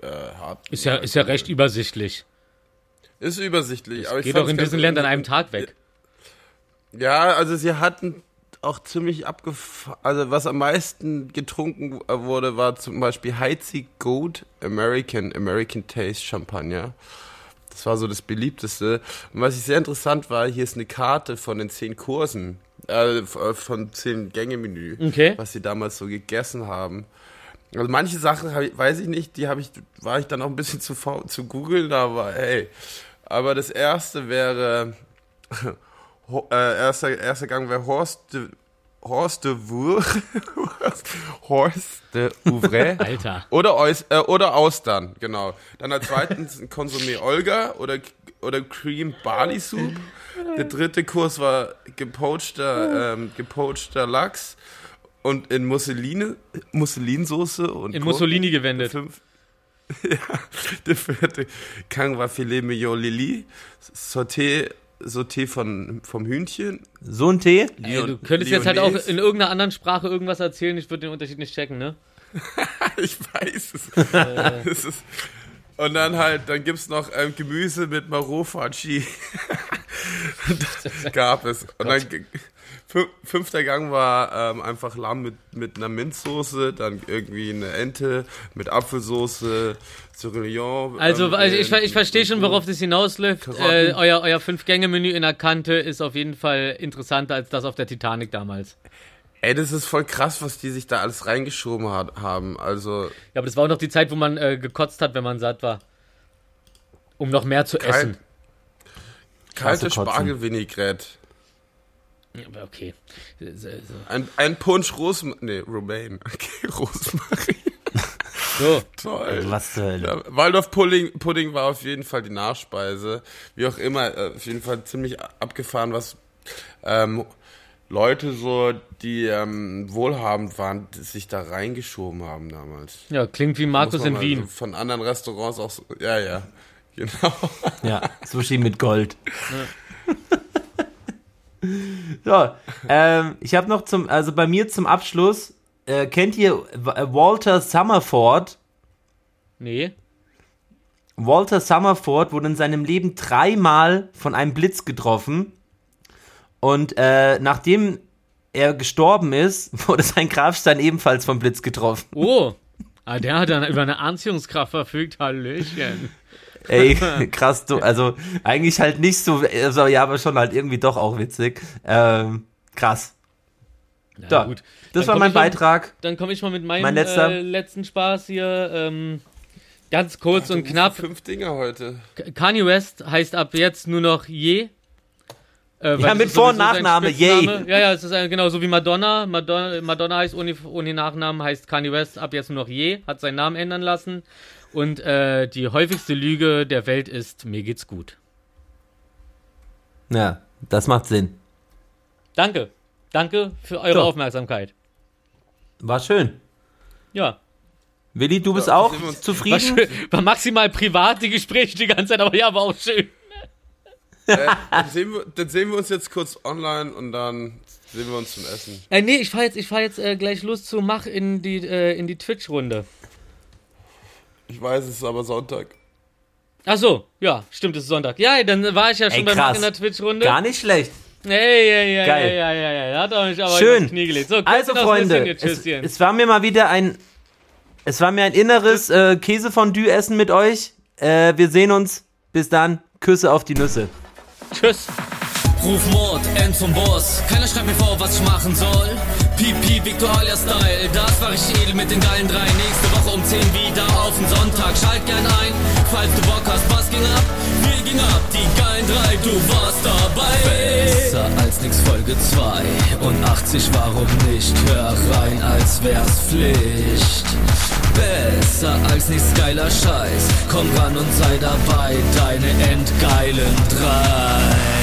äh, harten. Ist ja, ist ja recht übersichtlich. Ist übersichtlich. aber ich Geht auch in diesen Ländern an einem Tag weg. Ja, also sie hatten auch ziemlich abgefahren. Also was am meisten getrunken wurde, war zum Beispiel Heidsieck Goat American, American Taste Champagner. Das war so das beliebteste. Und was ich sehr interessant war, hier ist eine Karte von den zehn Kursen, äh, von zehn Gänge-Menü, Okay. was sie damals so gegessen haben. Also manche Sachen ich, weiß ich nicht, die habe ich, war ich dann auch ein bisschen zu faul zu googeln, aber hey. Aber das erste wäre [laughs] Ho- äh, erster, erster Gang wäre Horst de, Horst de Wur, [laughs] Horst de Ouvray. [laughs] Alter. Oder, Eus, äh, oder Austern, genau. Dann als zweitens ein Konsumé Olga oder, oder Cream Barley Soup. Der dritte Kurs war gepoachter, ähm, gepoachter Lachs und in Musseline, Musselinsoße und In Gurken. Mussolini gewendet. Fünf. [laughs] Ja, der vierte Gang war Filet Mignon Lili, Sauté, Sauté von, vom Hühnchen. So ein Tee? Ey, du könntest jetzt halt auch in irgendeiner anderen Sprache irgendwas erzählen, ich würde den Unterschied nicht checken, ne? [laughs] Ich weiß es. [laughs] es ist, und dann halt, dann gibt's noch ähm, Gemüse mit Marofaci. [laughs] gab es. Und dann fünfter Gang war ähm, einfach Lamm mit, mit einer Minzsoße, dann irgendwie eine Ente mit Apfelsoße, Surignon. Also, ähm, also ich, ich verstehe schon, worauf das hinausläuft. Äh, euer euer Fünf-Gänge-Menü in der Kante ist auf jeden Fall interessanter als das auf der Titanic damals. Ey, das ist voll krass, was die sich da alles reingeschoben hat, haben. Also, Ja, aber das war auch noch die Zeit, wo man äh, gekotzt hat, wenn man satt war. Um noch mehr zu Kein- essen. kalte. Spargelvinaigrette. Ja, aber okay. So, so. Ein, ein Punsch Rosmarin. Nee, Romaine. [laughs] Okay, Rosmarin. [laughs] so. Toll. Also was zur Hölle? Ja, Waldorf Pudding, Pudding war auf jeden Fall die Nachspeise. Wie auch immer, äh, auf jeden Fall ziemlich abgefahren, was ähm, Leute so, die ähm, wohlhabend waren, sich da reingeschoben haben damals. Ja, klingt wie Markus in Wien. So von anderen Restaurants auch so, ja, ja, [laughs] genau. Ja, Sushi mit Gold. So, ähm, ich habe noch zum, also bei mir zum Abschluss, äh, kennt ihr äh, Walter Summerford? Nee. Walter Summerford wurde in seinem Leben dreimal von einem Blitz getroffen. Und äh, nachdem er gestorben ist, [laughs] wurde sein Grabstein ebenfalls vom Blitz getroffen. Oh. Ah, der hat dann über eine Anziehungskraft verfügt. Hallöchen. [laughs] Ey, krass, du, also eigentlich halt nicht so, also ja, aber schon halt irgendwie doch auch witzig. Ähm, krass. Na Da, gut. das Dann war mein Beitrag. Dann komme ich mal mit meinem Mein letzter. Äh, letzten Spaß hier. Ähm, ganz kurz und knapp. Fünf Dinger heute. Kanye West heißt ab jetzt nur noch Je. Äh, weil Ja, mit Vor- und Nachname. Ye. Ja, ja, es ist äh, genau so wie Madonna. Madonna, Madonna heißt ohne, ohne Nachnamen, heißt Kanye West ab jetzt nur noch Je, hat seinen Namen ändern lassen. Und äh, die häufigste Lüge der Welt ist, mir geht's gut. Ja, das macht Sinn. Danke. Danke für eure So. Aufmerksamkeit. War schön. Ja. Willi, du bist Ja, auch uns- War, zufrieden? schön, war maximal private Gespräche die ganze Zeit, aber ja, war auch schön. Äh, dann, sehen wir, dann sehen wir uns jetzt kurz online und dann sehen wir uns zum Essen. Äh, nee, ich fahr jetzt, ich fahr jetzt äh, gleich los zu Mach in die, äh, in die Twitch-Runde. Ich weiß, es ist aber Sonntag. Ach so, ja, stimmt, es ist Sonntag. Ja, dann war ich ja schon Ey, bei Mach in der Twitch-Runde. Gar nicht schlecht. Hey, ja, ja, Geil. ja, ja, ja, ja, hat auch nicht aber Schön. Knie gelegt. So, Also, Freunde, es, es war mir mal wieder ein, es war mir ein inneres äh, Käsefondue-Essen mit euch. Äh, wir sehen uns. Bis dann. Küsse auf die Nüsse. Tschüss. Ruf Mord, End zum Boss. Keiner schreibt mir vor, was ich machen soll. Pipi, Victoria Style. Das war ich edel mit den geilen drei. Nächste Woche um 10 wieder auf den Sonntag. Schalt gern ein, falls du Bock hast. Was ging ab? Wir ging ab, die geilen drei. Du warst dabei. Besser als nix Folge 2 und 80, warum nicht? Hör rein, als wär's Pflicht. Besser als nichts geiler Scheiß. Komm ran und sei dabei, deine endgeilen drei.